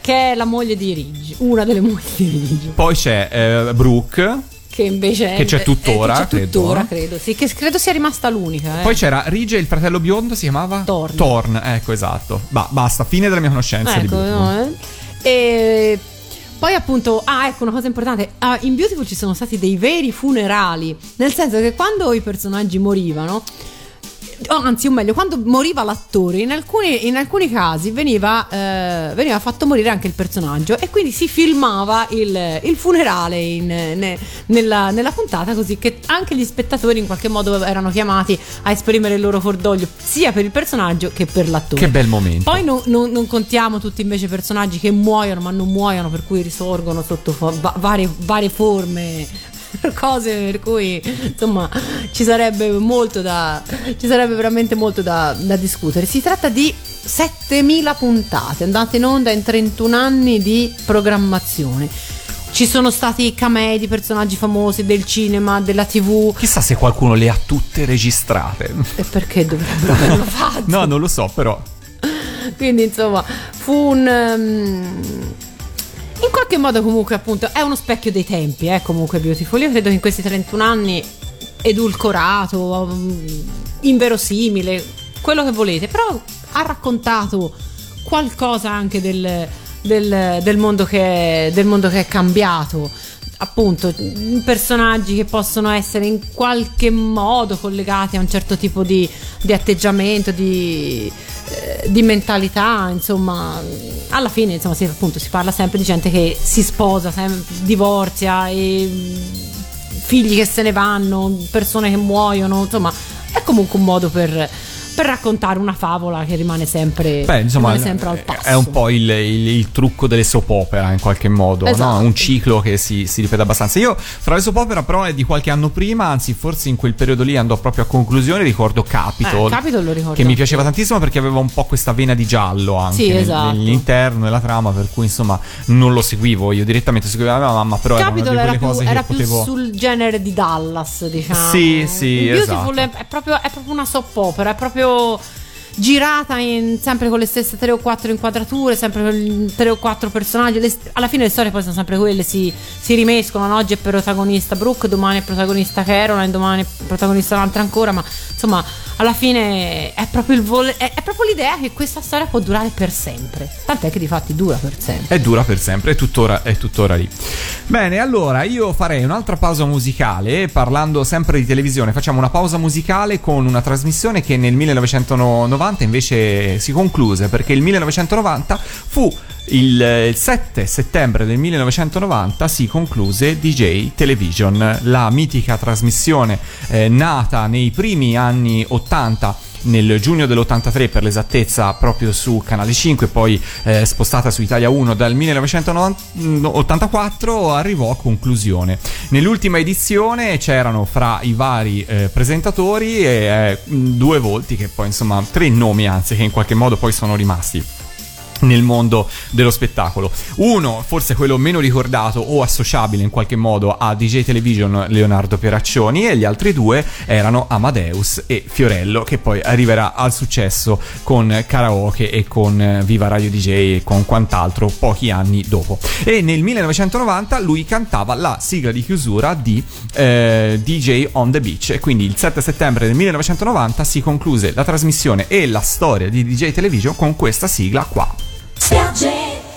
che è la moglie di Ridge, una delle mogli di Ridge, Poi c'è eh, Brooke. che invece è, Che c'è tuttora, eh, che c'è credo, tuttora, no? credo, sì, che credo sia rimasta l'unica. eh. Poi c'era Ridge e il fratello biondo, si chiamava? Thorne. Thorne, ecco, esatto. Ba- basta, fine della mia conoscenza di ecco, Beautiful. no, eh. E poi appunto, ah ecco una cosa importante, ah, in Beautiful ci sono stati dei veri funerali, nel senso che quando i personaggi morivano, anzi o meglio, quando moriva l'attore, in alcuni, in alcuni casi veniva, eh, veniva fatto morire anche il personaggio e quindi si filmava il, il funerale in- ne- nella, nella puntata così che anche gli spettatori in qualche modo erano chiamati a esprimere il loro cordoglio sia per il personaggio che per l'attore. Che bel momento. Poi non, non- non contiamo tutti invece personaggi che muoiono, ma non muoiono, per cui risorgono sotto va- varie, varie forme. Cose per cui insomma ci sarebbe molto da. ci sarebbe veramente molto da, da discutere. Si tratta di 7000 puntate andate in onda in 31 anni di programmazione. Ci sono stati camei di personaggi famosi del cinema, della tv. Chissà se qualcuno le ha tutte registrate. E perché dovrebbero averlo fatto? no, non lo so, però. Quindi insomma fu un... ehm, in qualche modo comunque appunto è uno specchio dei tempi, eh, comunque Beautiful. Io credo che in questi 31 anni edulcorato, um, inverosimile, quello che volete, però ha raccontato qualcosa anche del, del- del mondo che del mondo che è cambiato. Appunto, personaggi che possono essere in qualche modo collegati a un certo tipo di, di atteggiamento, di, eh, di mentalità, insomma, alla fine insomma, si, appunto, si parla sempre di gente che si sposa, sem- divorzia, mm, figli che se ne vanno, persone che muoiono, insomma, è comunque un modo per, per raccontare una favola che rimane sempre, Beh, insomma, rimane sempre al passo. è un po' il, il- il trucco delle soap opera in qualche modo, Esatto. no? un ciclo che si, si ripete abbastanza. Io fra le soap opera però è di qualche anno prima, anzi forse in quel periodo lì andò proprio a conclusione, ricordo Capitol, Eh, Capitol lo ricordo che mi piaceva tantissimo perché aveva un po' questa vena di giallo anche Sì, esatto. nell'interno della trama, per cui insomma non lo seguivo io direttamente, seguivo la mia mamma, però Capitol era una più, cose era più potevo... sul genere di Dallas, diciamo. Sì, sì, esatto. è, è proprio, è proprio una soap opera, è proprio girata in- sempre con le stesse tre o quattro inquadrature, sempre con tre o quattro personaggi. Le- alla fine le storie poi sono sempre quelle, si, si rimescolano. Oggi è protagonista Brooke, domani è protagonista Caroline, domani è protagonista un'altra ancora, ma insomma, alla fine è proprio, vol- è, è proprio l'idea che questa storia può durare per sempre. Tant'è che di fatti dura per sempre. È dura per sempre, è tuttora, è tuttora lì. Bene, allora io farei un'altra pausa musicale, parlando sempre di televisione. Facciamo una pausa musicale con una trasmissione che nel 1990 invece si concluse, perché il 1990 fu il, eh, il 7 settembre del 1990 si concluse DJ Television, la mitica trasmissione eh, nata nei primi anni 80 nel giugno dell'83 per l'esattezza proprio su Canale 5 poi eh, spostata su Italia 1 dal 1984 arrivò a conclusione. Nell'ultima edizione c'erano fra i vari eh, presentatori eh, due volti che poi insomma tre nomi anzi che in qualche modo poi sono rimasti nel mondo dello spettacolo. Uno, forse quello meno ricordato o associabile in qualche modo a DJ Television Leonardo Pieraccioni e gli altri due erano Amadeus e Fiorello che poi arriverà al successo con karaoke e con eh, Viva Radio DJ e con quant'altro pochi anni dopo. E nel 1990 lui cantava la sigla di chiusura di eh, DJ on the Beach e quindi il 7 settembre del 1990 si concluse la trasmissione e la storia di DJ Television con questa sigla qua. Scout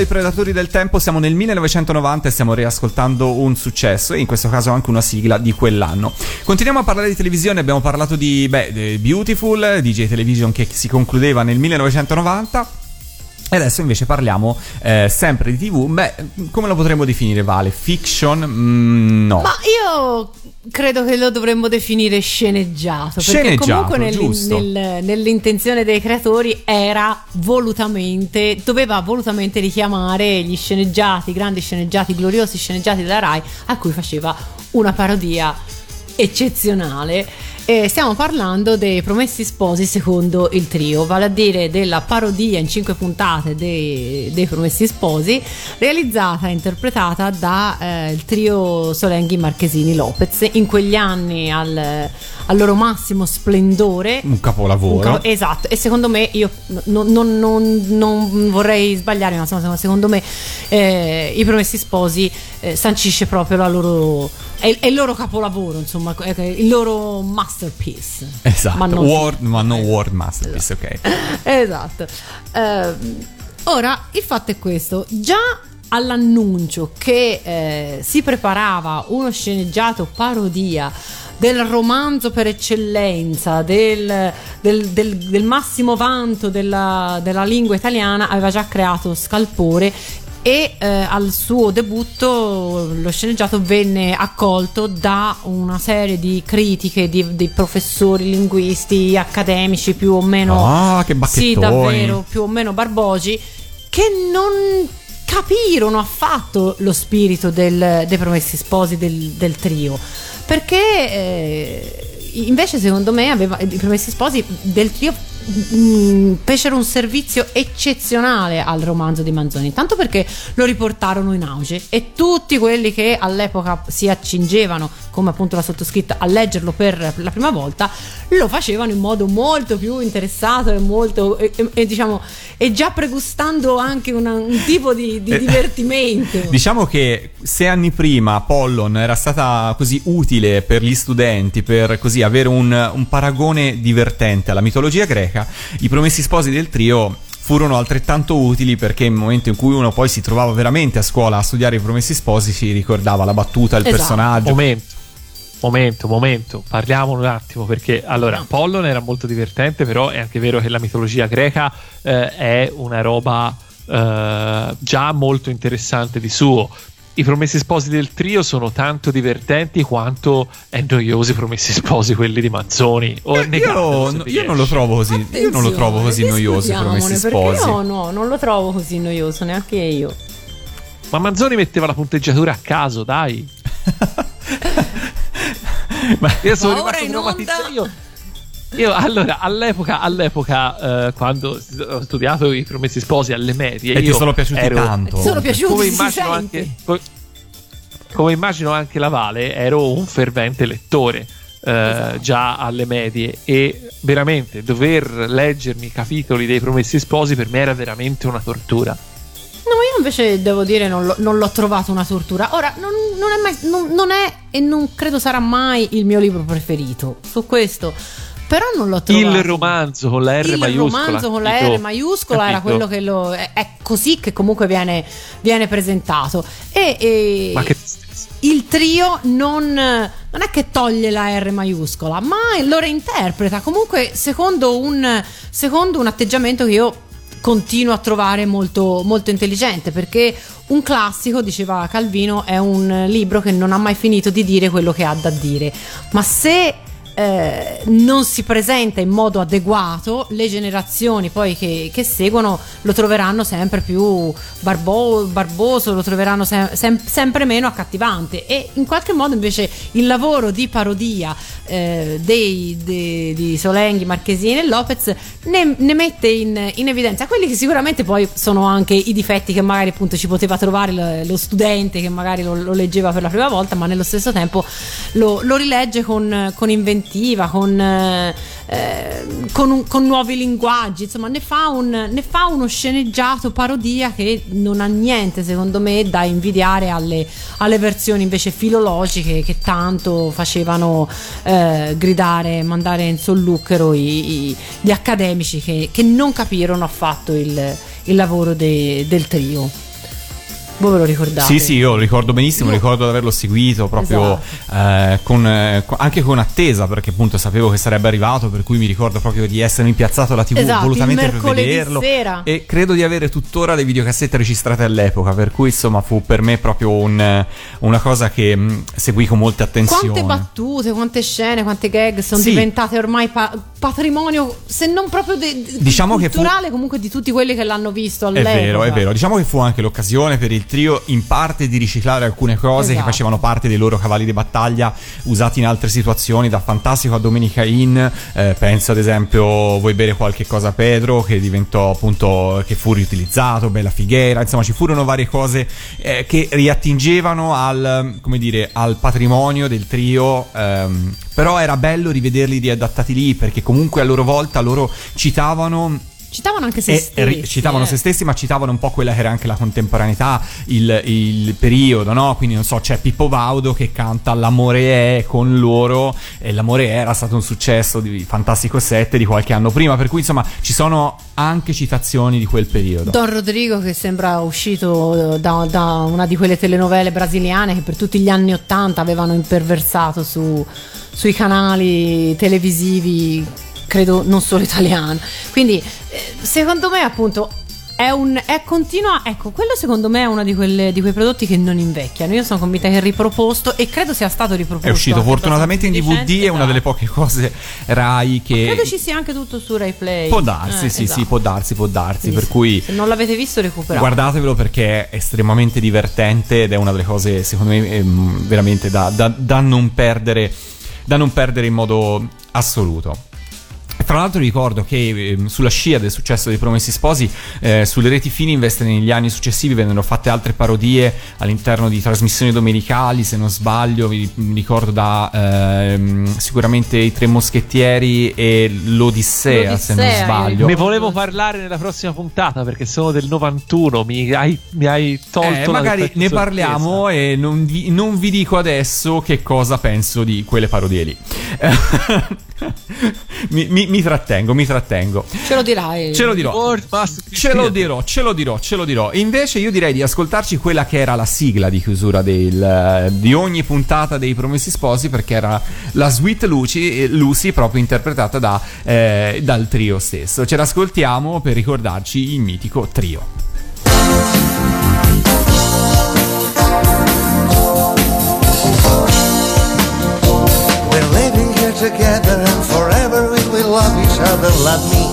I Predatori del Tempo, siamo nel 1990 e stiamo riascoltando un successo e in questo caso anche una sigla di quell'anno. Continuiamo a parlare di televisione, abbiamo parlato di, beh, Beautiful, DJ Television che si concludeva nel 1990. E adesso invece parliamo eh, sempre di TV. Beh, come lo potremmo definire, Vale? Fiction? Mm, no. Ma io credo che lo dovremmo definire sceneggiato. Perché Sceneggiato, comunque nel- nel- nell'intenzione dei creatori era volutamente, doveva volutamente richiamare gli sceneggiati, i grandi sceneggiati, gloriosi sceneggiati della Rai, a cui faceva una parodia eccezionale. E stiamo parlando dei Promessi Sposi secondo il trio, vale a dire della parodia in cinque puntate dei, dei Promessi Sposi, realizzata e interpretata dal trio Solenghi Marchesini Lopez in quegli anni al, al loro massimo splendore. Un capolavoro. Un capo- esatto, e secondo me io non, non- non- non vorrei sbagliare, ma insomma, secondo me eh, i Promessi Sposi eh, sancisce proprio la loro. È, è il loro capolavoro, insomma, il loro masterpiece. Esatto, Ma non- World, ma non World Masterpiece, ok. esatto. Ehm, ora, il fatto è questo: già all'annuncio che eh, si preparava uno sceneggiato parodia del romanzo per eccellenza, del, del- del- del massimo vanto della, della lingua italiana, aveva già creato scalpore e eh, al suo debutto lo sceneggiato venne accolto da una serie di critiche di, di professori linguisti accademici più o meno Ah, che sì davvero più o meno barbogi che non capirono affatto lo spirito del- dei promessi sposi del, del trio. Perché eh, invece secondo me aveva, i promessi sposi del trio mh, fecero un servizio eccezionale al romanzo di Manzoni tanto perché lo riportarono in auge e tutti quelli che all'epoca si accingevano come appunto la sottoscritta a leggerlo per la prima volta lo facevano in modo molto più interessato e molto e, e- e diciamo e già pregustando anche una- un tipo di, di Eh, divertimento. Diciamo che sei anni prima Pollon era stata così utile per gli studenti per così avere un, un paragone divertente alla mitologia greca, i promessi sposi del trio furono altrettanto utili perché nel momento in cui uno poi si trovava veramente a scuola a studiare i promessi sposi si ricordava la battuta, il Esatto. personaggio. Momento, momento, momento, parliamo un attimo perché allora No. Pollon era molto divertente, però è anche vero che la mitologia greca eh, è una roba eh, già molto interessante di suo. I promessi sposi del trio sono tanto divertenti quanto è noiosi i promessi sposi quelli di Manzoni. O Eh, negatelo, io, io non lo trovo così, io non lo trovo così noioso i promessi sposi. perché io no, non lo trovo così noioso neanche io Ma Manzoni metteva la punteggiatura a caso, dai. Ma- Io sono Ma rimasto traumatizzato. Io, allora, all'epoca, all'epoca eh, quando ho studiato i promessi sposi alle medie, E ti io sono piaciuti ero- tanto. Ti sono piaciuti, Come immagino, anche, co- come immagino anche la Vale, ero un fervente lettore. eh, Esatto. già alle medie e veramente dover leggermi i capitoli dei promessi sposi per me era veramente una tortura No, io invece devo dire non, l'ho- non l'ho trovato una tortura. Ora, non, non è mai, non, non è e non credo sarà mai il mio libro preferito su questo. Però non l'ho trovato. il romanzo con la R il maiuscola romanzo con la? R maiuscola era Capito? quello che lo. È, è così che comunque viene, viene presentato. E, e ma che il trio non, non è che toglie la R maiuscola, ma lo reinterpreta comunque secondo un, secondo un atteggiamento che io continuo a trovare molto, molto intelligente perché un classico, diceva Calvino, è un libro che non ha mai finito di dire quello che ha da dire, ma se eh, non si presenta in modo adeguato, le generazioni poi che, che seguono lo troveranno sempre più barbo- barboso, lo troveranno sem- sem- sempre meno accattivante. E in qualche modo invece il lavoro di parodia eh, dei, dei- di Solenghi, Marchesini e Lopez ne, ne mette in, in evidenza. Quelli che sicuramente poi sono anche i difetti che magari appunto ci poteva trovare lo, lo studente che magari lo, lo leggeva per la prima volta ma nello stesso tempo lo, lo rilegge con, con inventiva, con, eh, eh, con, un- con nuovi linguaggi, insomma ne fa, un, ne fa uno sceneggiato parodia che non ha niente secondo me da invidiare alle, alle versioni invece filologiche che tanto facevano eh, gridare, mandare in solluchero i- i- gli accademici che, che non capirono affatto il, il lavoro de- del trio. Voi ve lo ricordate? Sì, sì, io lo ricordo benissimo, Io- ricordo di averlo seguito proprio Esatto. eh, con, eh, anche con attesa perché appunto sapevo che sarebbe arrivato, per cui mi ricordo proprio di essermi piazzato alla TV Esatto, volutamente per vederlo sera. e credo di avere tuttora le videocassette registrate all'epoca, per cui insomma fu per me proprio un, una cosa che mh, seguì con molta attenzione. Quante battute, quante scene, quante gag sono Sì. diventate ormai pa- patrimonio, se non proprio de- Diciamo che fu- culturale, comunque di tutti quelli che l'hanno visto È all'epoca. vero, è vero. Diciamo che fu anche l'occasione per il trio in parte di riciclare alcune cose che Esatto. facevano parte dei loro cavalli di battaglia usati in altre situazioni, da Fantastico a Domenica In. Eh, penso ad esempio Vuoi bere qualche cosa Pedro che diventò appunto che fu riutilizzato, Bella Figuera, insomma ci furono varie cose eh, che riattingevano al, come dire, al patrimonio del trio. ehm, però era bello rivederli riadattati lì perché comunque a loro volta loro citavano Citavano anche se e stessi. ri- citavano eh. se stessi, ma citavano un po' quella che era anche la contemporaneità, il, il periodo, no? Quindi non so, c'è Pippo Baudo che canta L'amore è con loro, e L'amore è era stato un successo di Fantastico 7 di qualche anno prima, per cui insomma ci sono anche citazioni di quel periodo. Don Rodrigo che sembra uscito eh, da, da una di quelle telenovele brasiliane che per tutti gli anni Ottanta avevano imperversato su- sui canali televisivi, credo non solo italiani. Quindi eh, secondo me appunto è un è continua, ecco, quello secondo me è uno di, quelle- di quei prodotti che non invecchiano. Io sono convinta che è riproposto e credo sia stato riproposto. È uscito fortunatamente in DVD, è una delle poche cose Rai che... esatto. Credo ci sia anche tutto su Rai Play. Può darsi, Eh, sì, esatto. sì, può darsi, può darsi, Quindi per cui... se non l'avete visto recuperate. Guardatevelo perché è estremamente divertente ed è una delle cose, secondo me, ehm, veramente da, da- da non perdere, da non perdere in modo assoluto. Tra l'altro ricordo che ehm, sulla scia del successo dei Promessi Sposi, eh, sulle reti Fininvest negli anni successivi vennero fatte altre parodie all'interno di trasmissioni domenicali, se non sbaglio, vi mi ricordo da ehm, sicuramente i Tre Moschettieri e l'Odissea, se non L'Odissea, sbaglio. Ne volevo parlare nella prossima puntata perché sono del 91. Mi hai, mi hai tolto Eh, la magari ne parliamo e non vi, non vi dico adesso che cosa penso di quelle parodie lì. mi, mi- mi trattengo, mi trattengo. Ce lo dirai. Ce lo dirò. Ce lo dirò, ce lo dirò, ce lo dirò. Invece io direi di ascoltarci quella che era la sigla di chiusura del, eh, di ogni puntata dei Promessi Sposi, perché era la Sweet Lucy, eh, Lucy proprio interpretata da, eh, dal trio stesso. Ce l'ascoltiamo per ricordarci il mitico trio. Each other. Love me.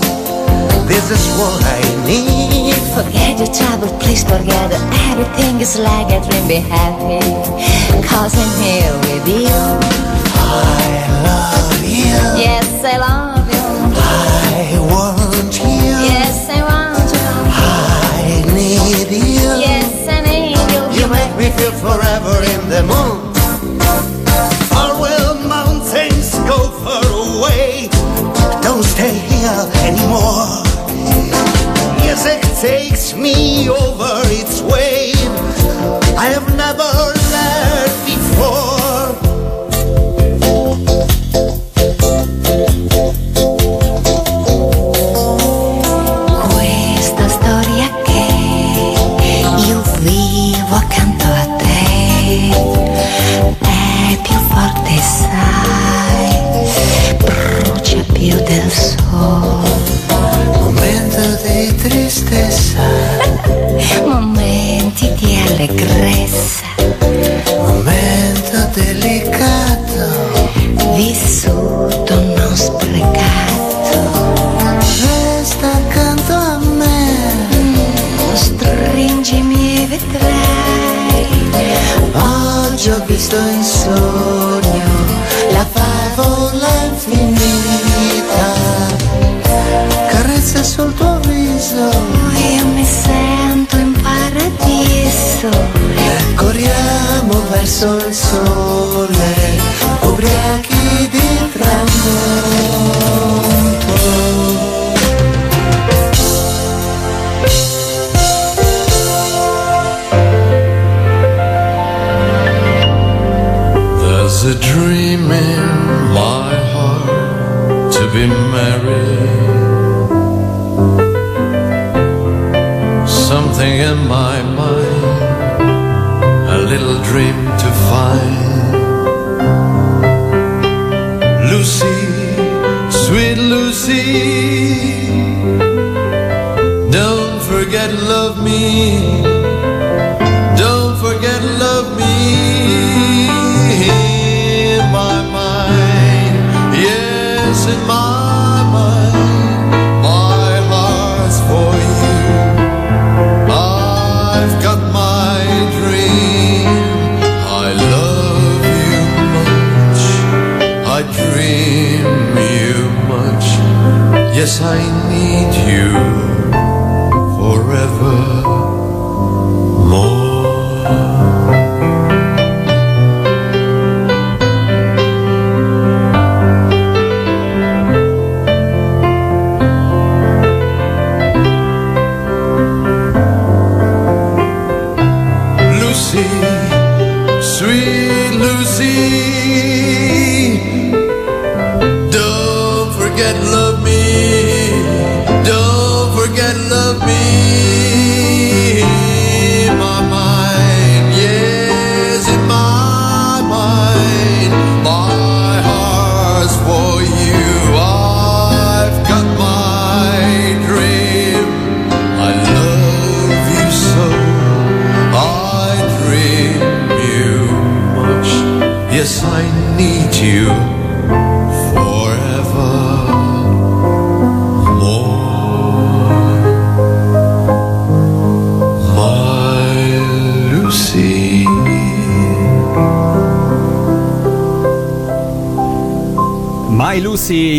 This is what I need. Forget your trouble, please forget it. Everything is like a dream, be happy. Cause I'm here with you. I love you. Yes, I love you. I want you. Yes, I want you. I need you. Yes, I need you. You make me feel forever in the moon. Stay anymore. Music takes me over its wave. I have never di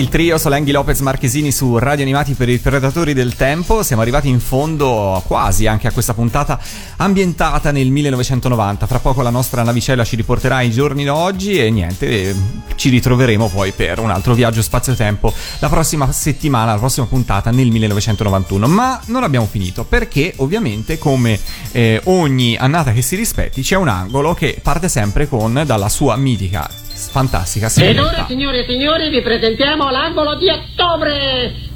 trio Solenghi Lopez Marchesini su Radio Animati per i Predatori del Tempo. Siamo arrivati in fondo quasi anche a questa puntata ambientata nel 1990. Fra poco la nostra navicella ci riporterà ai giorni d'oggi e niente, ci ritroveremo poi per un altro viaggio spazio-tempo la prossima settimana, la prossima puntata nel 1991. Ma non abbiamo finito perché ovviamente come eh, ogni annata che si rispetti c'è un angolo che parte sempre con dalla sua mitica, fantastica Ed signorina. ora, signore e signori, vi presentiamo l'angolo di ottobre!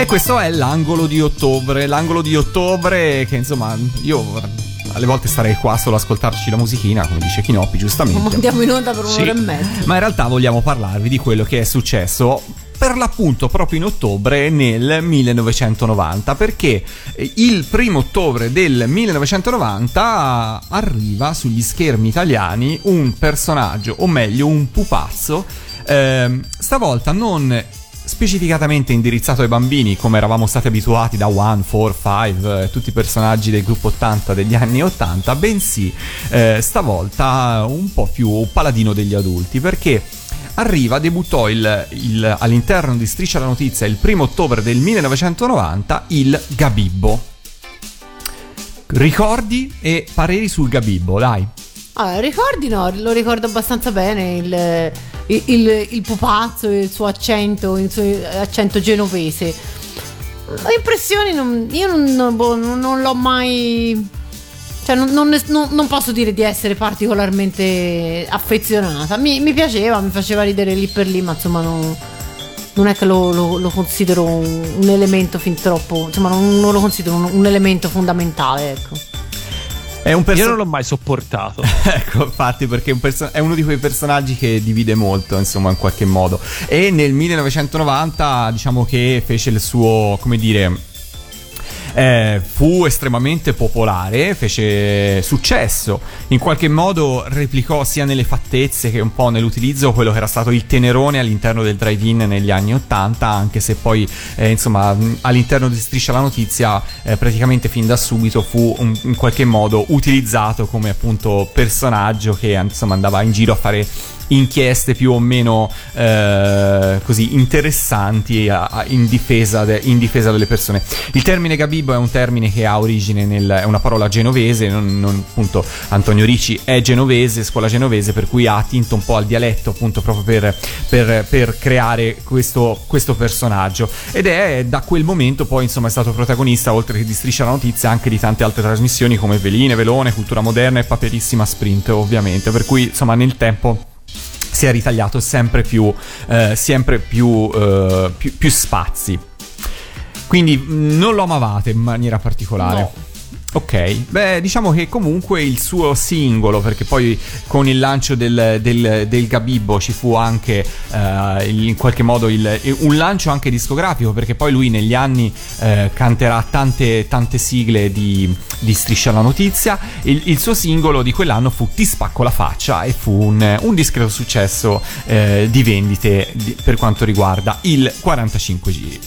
E questo è l'angolo di ottobre, l'angolo di ottobre che insomma io alle volte starei qua solo a ascoltarci la musichina, come dice Chinoppi giustamente. Andiamo in onda per un'ora e mezza. Ma in realtà vogliamo parlarvi di quello che è successo per l'appunto proprio in ottobre nel 1990 perché eh, il primo ottobre del 1990 arriva sugli schermi italiani un personaggio o meglio un pupazzo ehm, stavolta non specificatamente indirizzato ai bambini come eravamo stati abituati da One, Four, Five, eh, tutti i personaggi del gruppo 80 degli anni 80, bensì eh, stavolta un po' più paladino degli adulti perché arriva, debuttò il, il- all'interno di Striscia la Notizia il primo ottobre del 1990 il Gabibbo. Ricordi e pareri sul Gabibbo, dai. Ah, ricordi no, lo ricordo abbastanza bene il, il, il- il pupazzo, il suo accento, il suo accento genovese. Impressioni, non- io non, non- boh, non l'ho mai... Cioè, non, non non- non posso dire di essere particolarmente affezionata. Mi, mi piaceva, mi faceva ridere lì per lì, ma insomma non, non è che lo, lo- lo considero un, un elemento fin troppo... Insomma, non, non lo considero un, un elemento fondamentale, ecco. È un perso- Io non l'ho mai sopportato. ecco, infatti, perché è, un perso- è uno di quei personaggi che divide molto, insomma, in qualche modo. E nel 1990, diciamo che fece il suo, come dire. Eh, fu estremamente popolare, fece successo, in qualche modo replicò sia nelle fattezze che un po' nell'utilizzo quello che era stato il tenerone all'interno del drive-in negli anni 80, anche se poi eh, insomma all'interno di Striscia la Notizia eh, praticamente fin da subito fu un- in qualche modo utilizzato come appunto personaggio che insomma andava in giro a fare inchieste più o meno eh, così interessanti a- a- in, difesa de- in difesa delle persone. Il termine Gabibbo è un termine che ha origine nel, è una parola genovese, non, non- appunto Antonio Ricci è genovese, scuola genovese, per cui ha attinto un po' al dialetto appunto proprio per, per- per creare questo, questo personaggio. Ed è da quel momento poi insomma è stato protagonista, oltre che di Striscia la Notizia, anche di tante altre trasmissioni come Veline, Velone, Cultura Moderna e Paperissima Sprint ovviamente, per cui insomma nel tempo si è ritagliato sempre più, eh, sempre più, eh, più, più spazi. Quindi mh, non lo amavate in maniera particolare. No. Ok, beh, diciamo che comunque il suo singolo, perché poi con il lancio del, del, del Gabibbo ci fu anche eh, in qualche modo il- un lancio anche discografico, perché poi lui negli anni eh, canterà tante, tante sigle di, di Striscia la Notizia. Il, il suo singolo di quell'anno fu Ti spacco la faccia e fu un, un discreto successo eh, di vendite di- per quanto riguarda il 45 giri.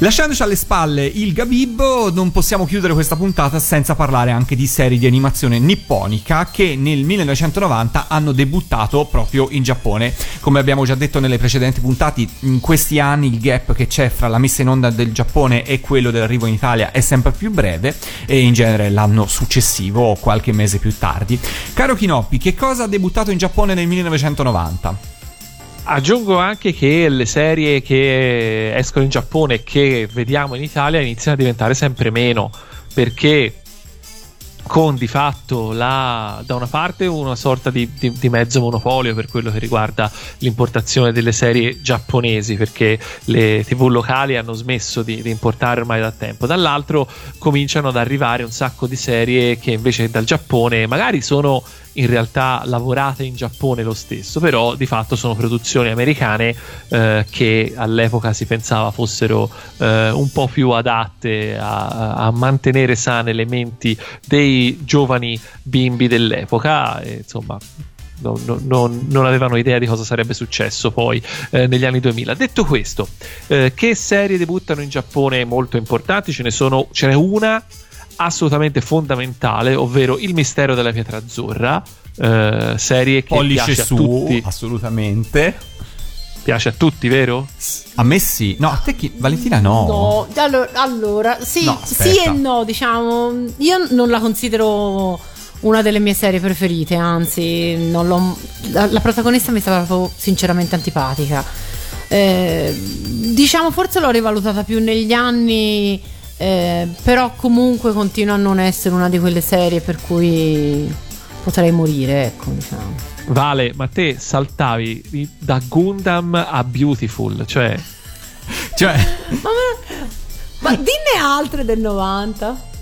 Lasciandoci alle spalle il Gabibbo, non possiamo chiudere questa puntata senza parlare anche di serie di animazione nipponica che nel 1990 hanno debuttato proprio in Giappone. Come abbiamo già detto nelle precedenti puntate, in questi anni il gap che c'è fra la messa in onda del Giappone e quello dell'arrivo in Italia è sempre più breve e in genere l'anno successivo o qualche mese più tardi. Caro Kinoppi, che cosa ha debuttato in Giappone nel 1990? Aggiungo anche che le serie che escono in Giappone e che vediamo in Italia iniziano a diventare sempre meno perché con di fatto la, da una parte una sorta di, di- di mezzo monopolio per quello che riguarda l'importazione delle serie giapponesi perché le tv locali hanno smesso di, di importare ormai da tempo. Dall'altro cominciano ad arrivare un sacco di serie che invece dal Giappone magari sono in realtà lavorate in Giappone lo stesso, però di fatto sono produzioni americane eh, che all'epoca si pensava fossero eh, un po' più adatte a, a mantenere sane le menti dei giovani bimbi dell'epoca. E, insomma, non, non- non- non avevano idea di cosa sarebbe successo poi eh, negli anni 2000. Detto questo, eh, che serie debuttano in Giappone molto importanti? Ce ne sono, ce n'è una assolutamente fondamentale, ovvero Il mistero della pietra azzurra, eh, serie che Pollice piace a su, tutti. assolutamente. Piace a tutti, vero? A me sì. No, a te chi? Valentina no. No, allora, allora, sì, No, sì e no, diciamo. Io non la considero una delle mie serie preferite, anzi, non l'ho- la, la protagonista mi stava proprio sinceramente antipatica. Eh, diciamo, forse l'ho rivalutata più negli anni, eh, però comunque continua a non essere una di quelle serie per cui potrei morire, ecco, diciamo. Vale, ma te saltavi da Gundam a Beautiful, cioè Cioè, Ma, ma dinne altre del 90.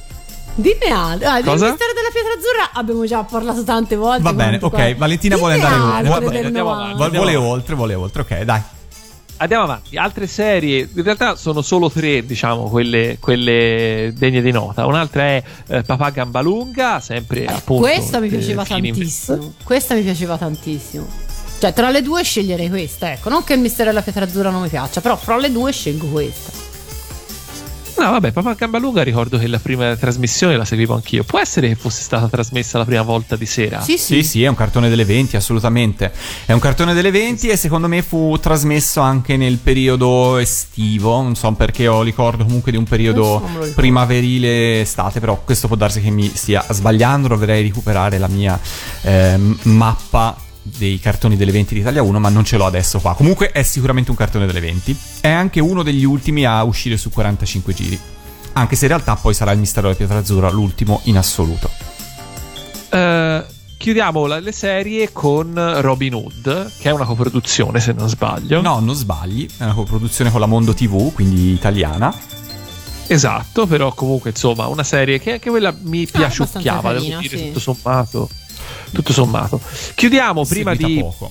Dinne altre. Ah, Cosa? mistero della pietra azzurra abbiamo già parlato tante volte. va bene, ok. qua. Valentina vuole Dinne andare oltre. Va bene, del andiamo 90. avanti. Vuole oltre, vuole oltre. Ok, dai. Andiamo avanti, altre serie, in realtà sono solo tre, diciamo, quelle, quelle degne di nota. Un'altra è eh, Papà Gambalunga, sempre appunto. Questa mi eh, piaceva fine- tantissimo. Questa mi piaceva tantissimo. Cioè, tra le due sceglierei questa, ecco. Non che il mistero della pietra azzurra non mi piaccia, però fra le due scelgo questa. No, vabbè, Papà Gambalunga ricordo che la prima trasmissione la seguivo anch'io. Può essere che fosse stata trasmessa la prima volta di sera? Sì, sì. Sì, sì, è un cartone delle 20, assolutamente. È un cartone delle 20 e secondo me fu trasmesso anche nel periodo estivo. Non so perché ho ricordo comunque di un periodo primaverile estate, però questo può darsi che mi stia sbagliando. Dovrei recuperare la mia ehm, mappa dei cartoni delle 20 di Italia 1, ma non ce l'ho adesso qua. Comunque è sicuramente un cartone delle 20. È anche uno degli ultimi a uscire su 45 giri. Anche se in realtà poi sarà il mistero della pietra azzurra l'ultimo in assoluto. Eh, chiudiamo la- le serie con Robin Hood, che è una coproduzione, se non sbaglio. No, non sbagli, è una coproduzione con la Mondo TV, quindi italiana. Esatto, però comunque insomma una serie che anche quella mi piaciucchiava, devo carina, dire, sì. tutto sommato. Tutto sommato. Chiudiamo prima Seguita di poco.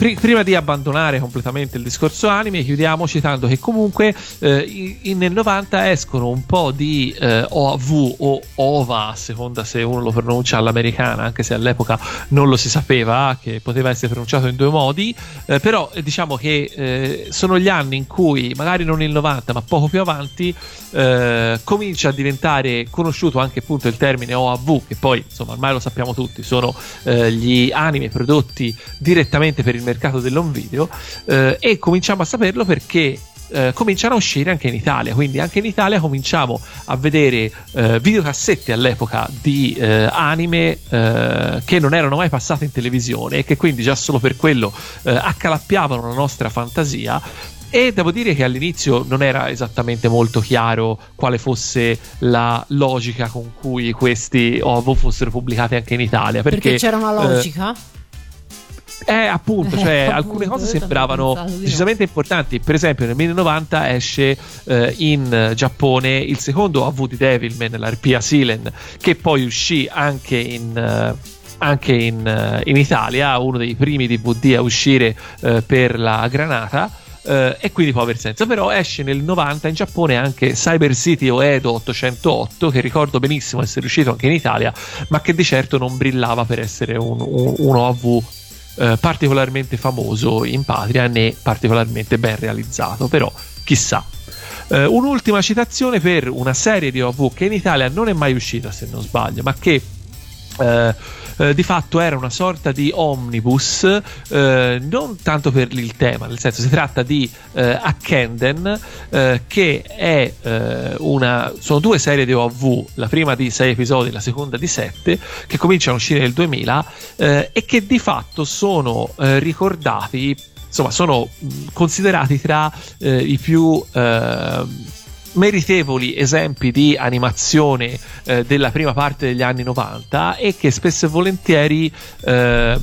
Pri- prima di abbandonare completamente il discorso anime, chiudiamo citando che comunque eh, in- nel 90 escono un po' di eh, OAV o OVA, a seconda se uno lo pronuncia all'americana, anche se all'epoca non lo si sapeva, che poteva essere pronunciato in due modi, eh, però eh, diciamo che eh, sono gli anni in cui, magari non il 90, ma poco più avanti, eh, comincia a diventare conosciuto anche appunto il termine OAV, che poi insomma ormai lo sappiamo tutti, sono gli anime prodotti direttamente per il mercato dell'home video, eh, e cominciamo a saperlo perché eh, cominciano a uscire anche in Italia. Quindi anche in Italia cominciamo a vedere eh, videocassette all'epoca di eh, anime eh, che non erano mai passate in televisione e che quindi già solo per quello eh, accalappiavano la nostra fantasia. E devo dire che all'inizio non era esattamente molto chiaro quale fosse la logica con cui questi OV fossero pubblicati anche in Italia. Perché, Perché c'era una eh, logica? Eh, appunto, cioè Eh, alcune appunto, cose sembravano decisamente importanti. Per esempio, nel 1990 esce eh, in Giappone il secondo AV di Devilman, l'Arpia Silen, che poi uscì anche in. eh, anche in, eh, in Italia, uno dei primi DVD a uscire eh, per la granata. eh, e quindi può aver senso. Però esce nel 90 in Giappone anche Cyber City o Edo 808, che ricordo benissimo essere uscito anche in Italia, ma che di certo non brillava per essere un, un, un OV eh, particolarmente famoso in patria né particolarmente ben realizzato, però chissà. Eh, un'ultima citazione per una serie di OV che in Italia non è mai uscita, se non sbaglio, ma che eh, eh, di fatto era una sorta di omnibus, eh, non tanto per il tema, nel senso si tratta di eh, Akkenden, eh, che è eh, una. sono due serie di OV, la prima di 6 episodi, la seconda di 7, che cominciano a uscire nel 2000 eh, e che di fatto sono ricordati. Insomma, sono considerati tra i più meritevoli esempi di animazione eh, della prima parte degli anni 90 e che spesso e volentieri eh,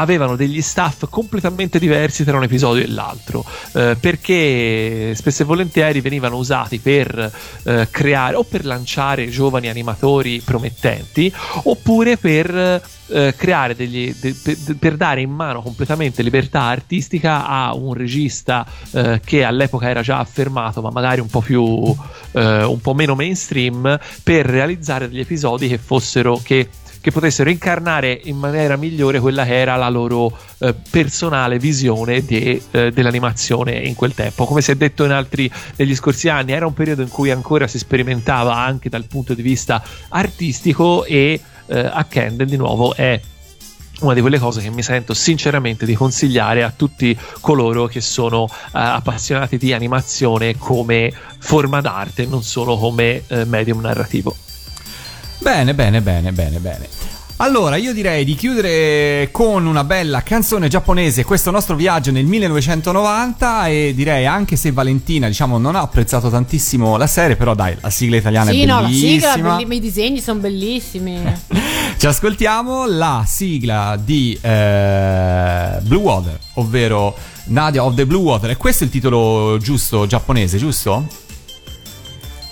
avevano degli staff completamente diversi tra un episodio e l'altro eh, perché spesso e volentieri venivano usati per eh, creare o per lanciare giovani animatori promettenti oppure per eh, creare degli de- per, per dare in mano completamente libertà artistica a un regista eh, che all'epoca era già affermato ma magari un po' più eh, un po' meno mainstream per realizzare degli episodi che fossero che che potessero incarnare in maniera migliore quella che era la loro eh, personale visione di, eh, dell'animazione in quel tempo. Come si è detto in altri degli scorsi anni, era un periodo in cui ancora si sperimentava anche dal punto di vista artistico e eh, a Kendall di nuovo è una di quelle cose che mi sento sinceramente di consigliare a tutti coloro che sono eh, appassionati di animazione come forma d'arte, non solo come eh, medium narrativo. Bene, bene, bene, bene, bene. Allora, io direi di chiudere con una bella canzone giapponese questo nostro viaggio nel 1990 e direi anche se Valentina, diciamo, non ha apprezzato tantissimo la serie, però dai, la sigla italiana Sì, è no, la sigla, belli- i disegni sono bellissimi. Ci ascoltiamo la sigla di eh, Blue Water, ovvero Nadia of the Blue Water. E questo è il titolo giusto giapponese, giusto?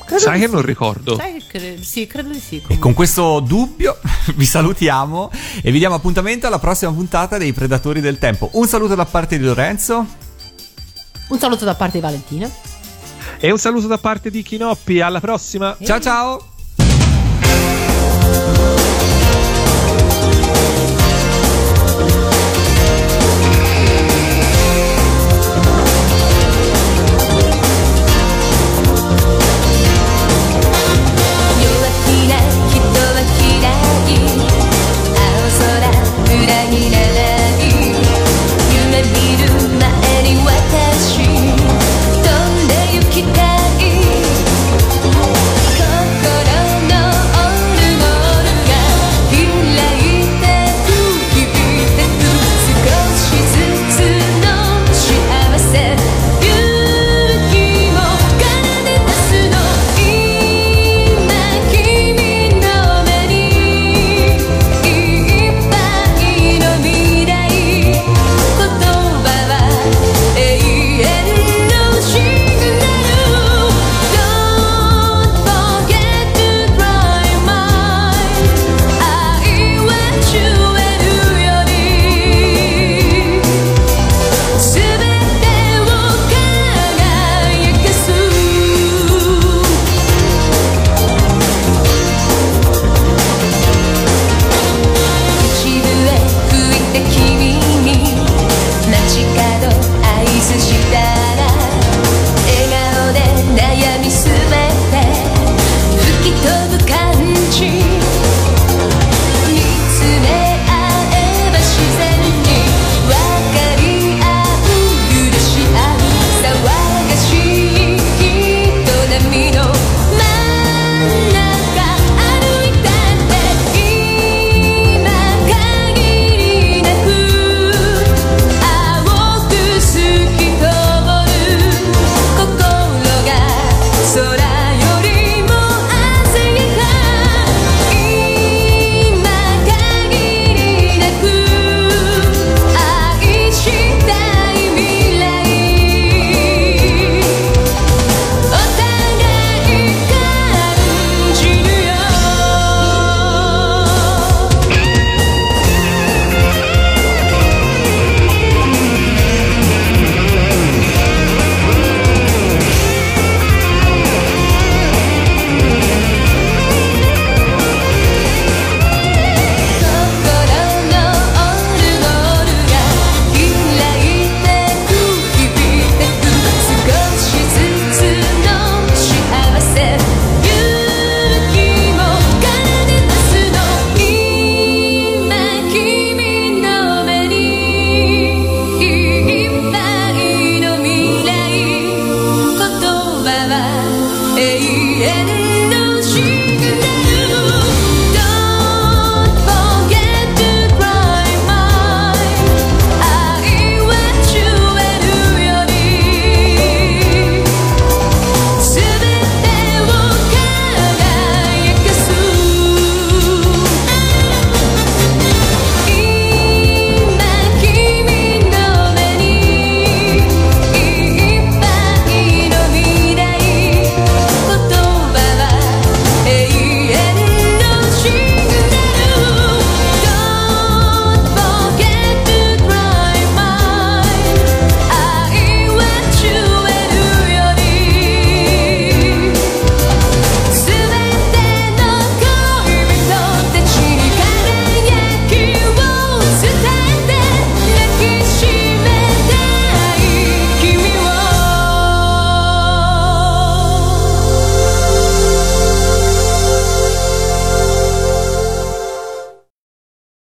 Credo Sai che sì. non ricordo. Sai che cre- sì, credo di sì. Comunque. E con questo dubbio vi salutiamo e vi diamo appuntamento alla prossima puntata dei Predatori del Tempo. Un saluto da parte di Lorenzo. Un saluto da parte di Valentina. E un saluto da parte di Chinoppi. Alla prossima. Ciao ciao.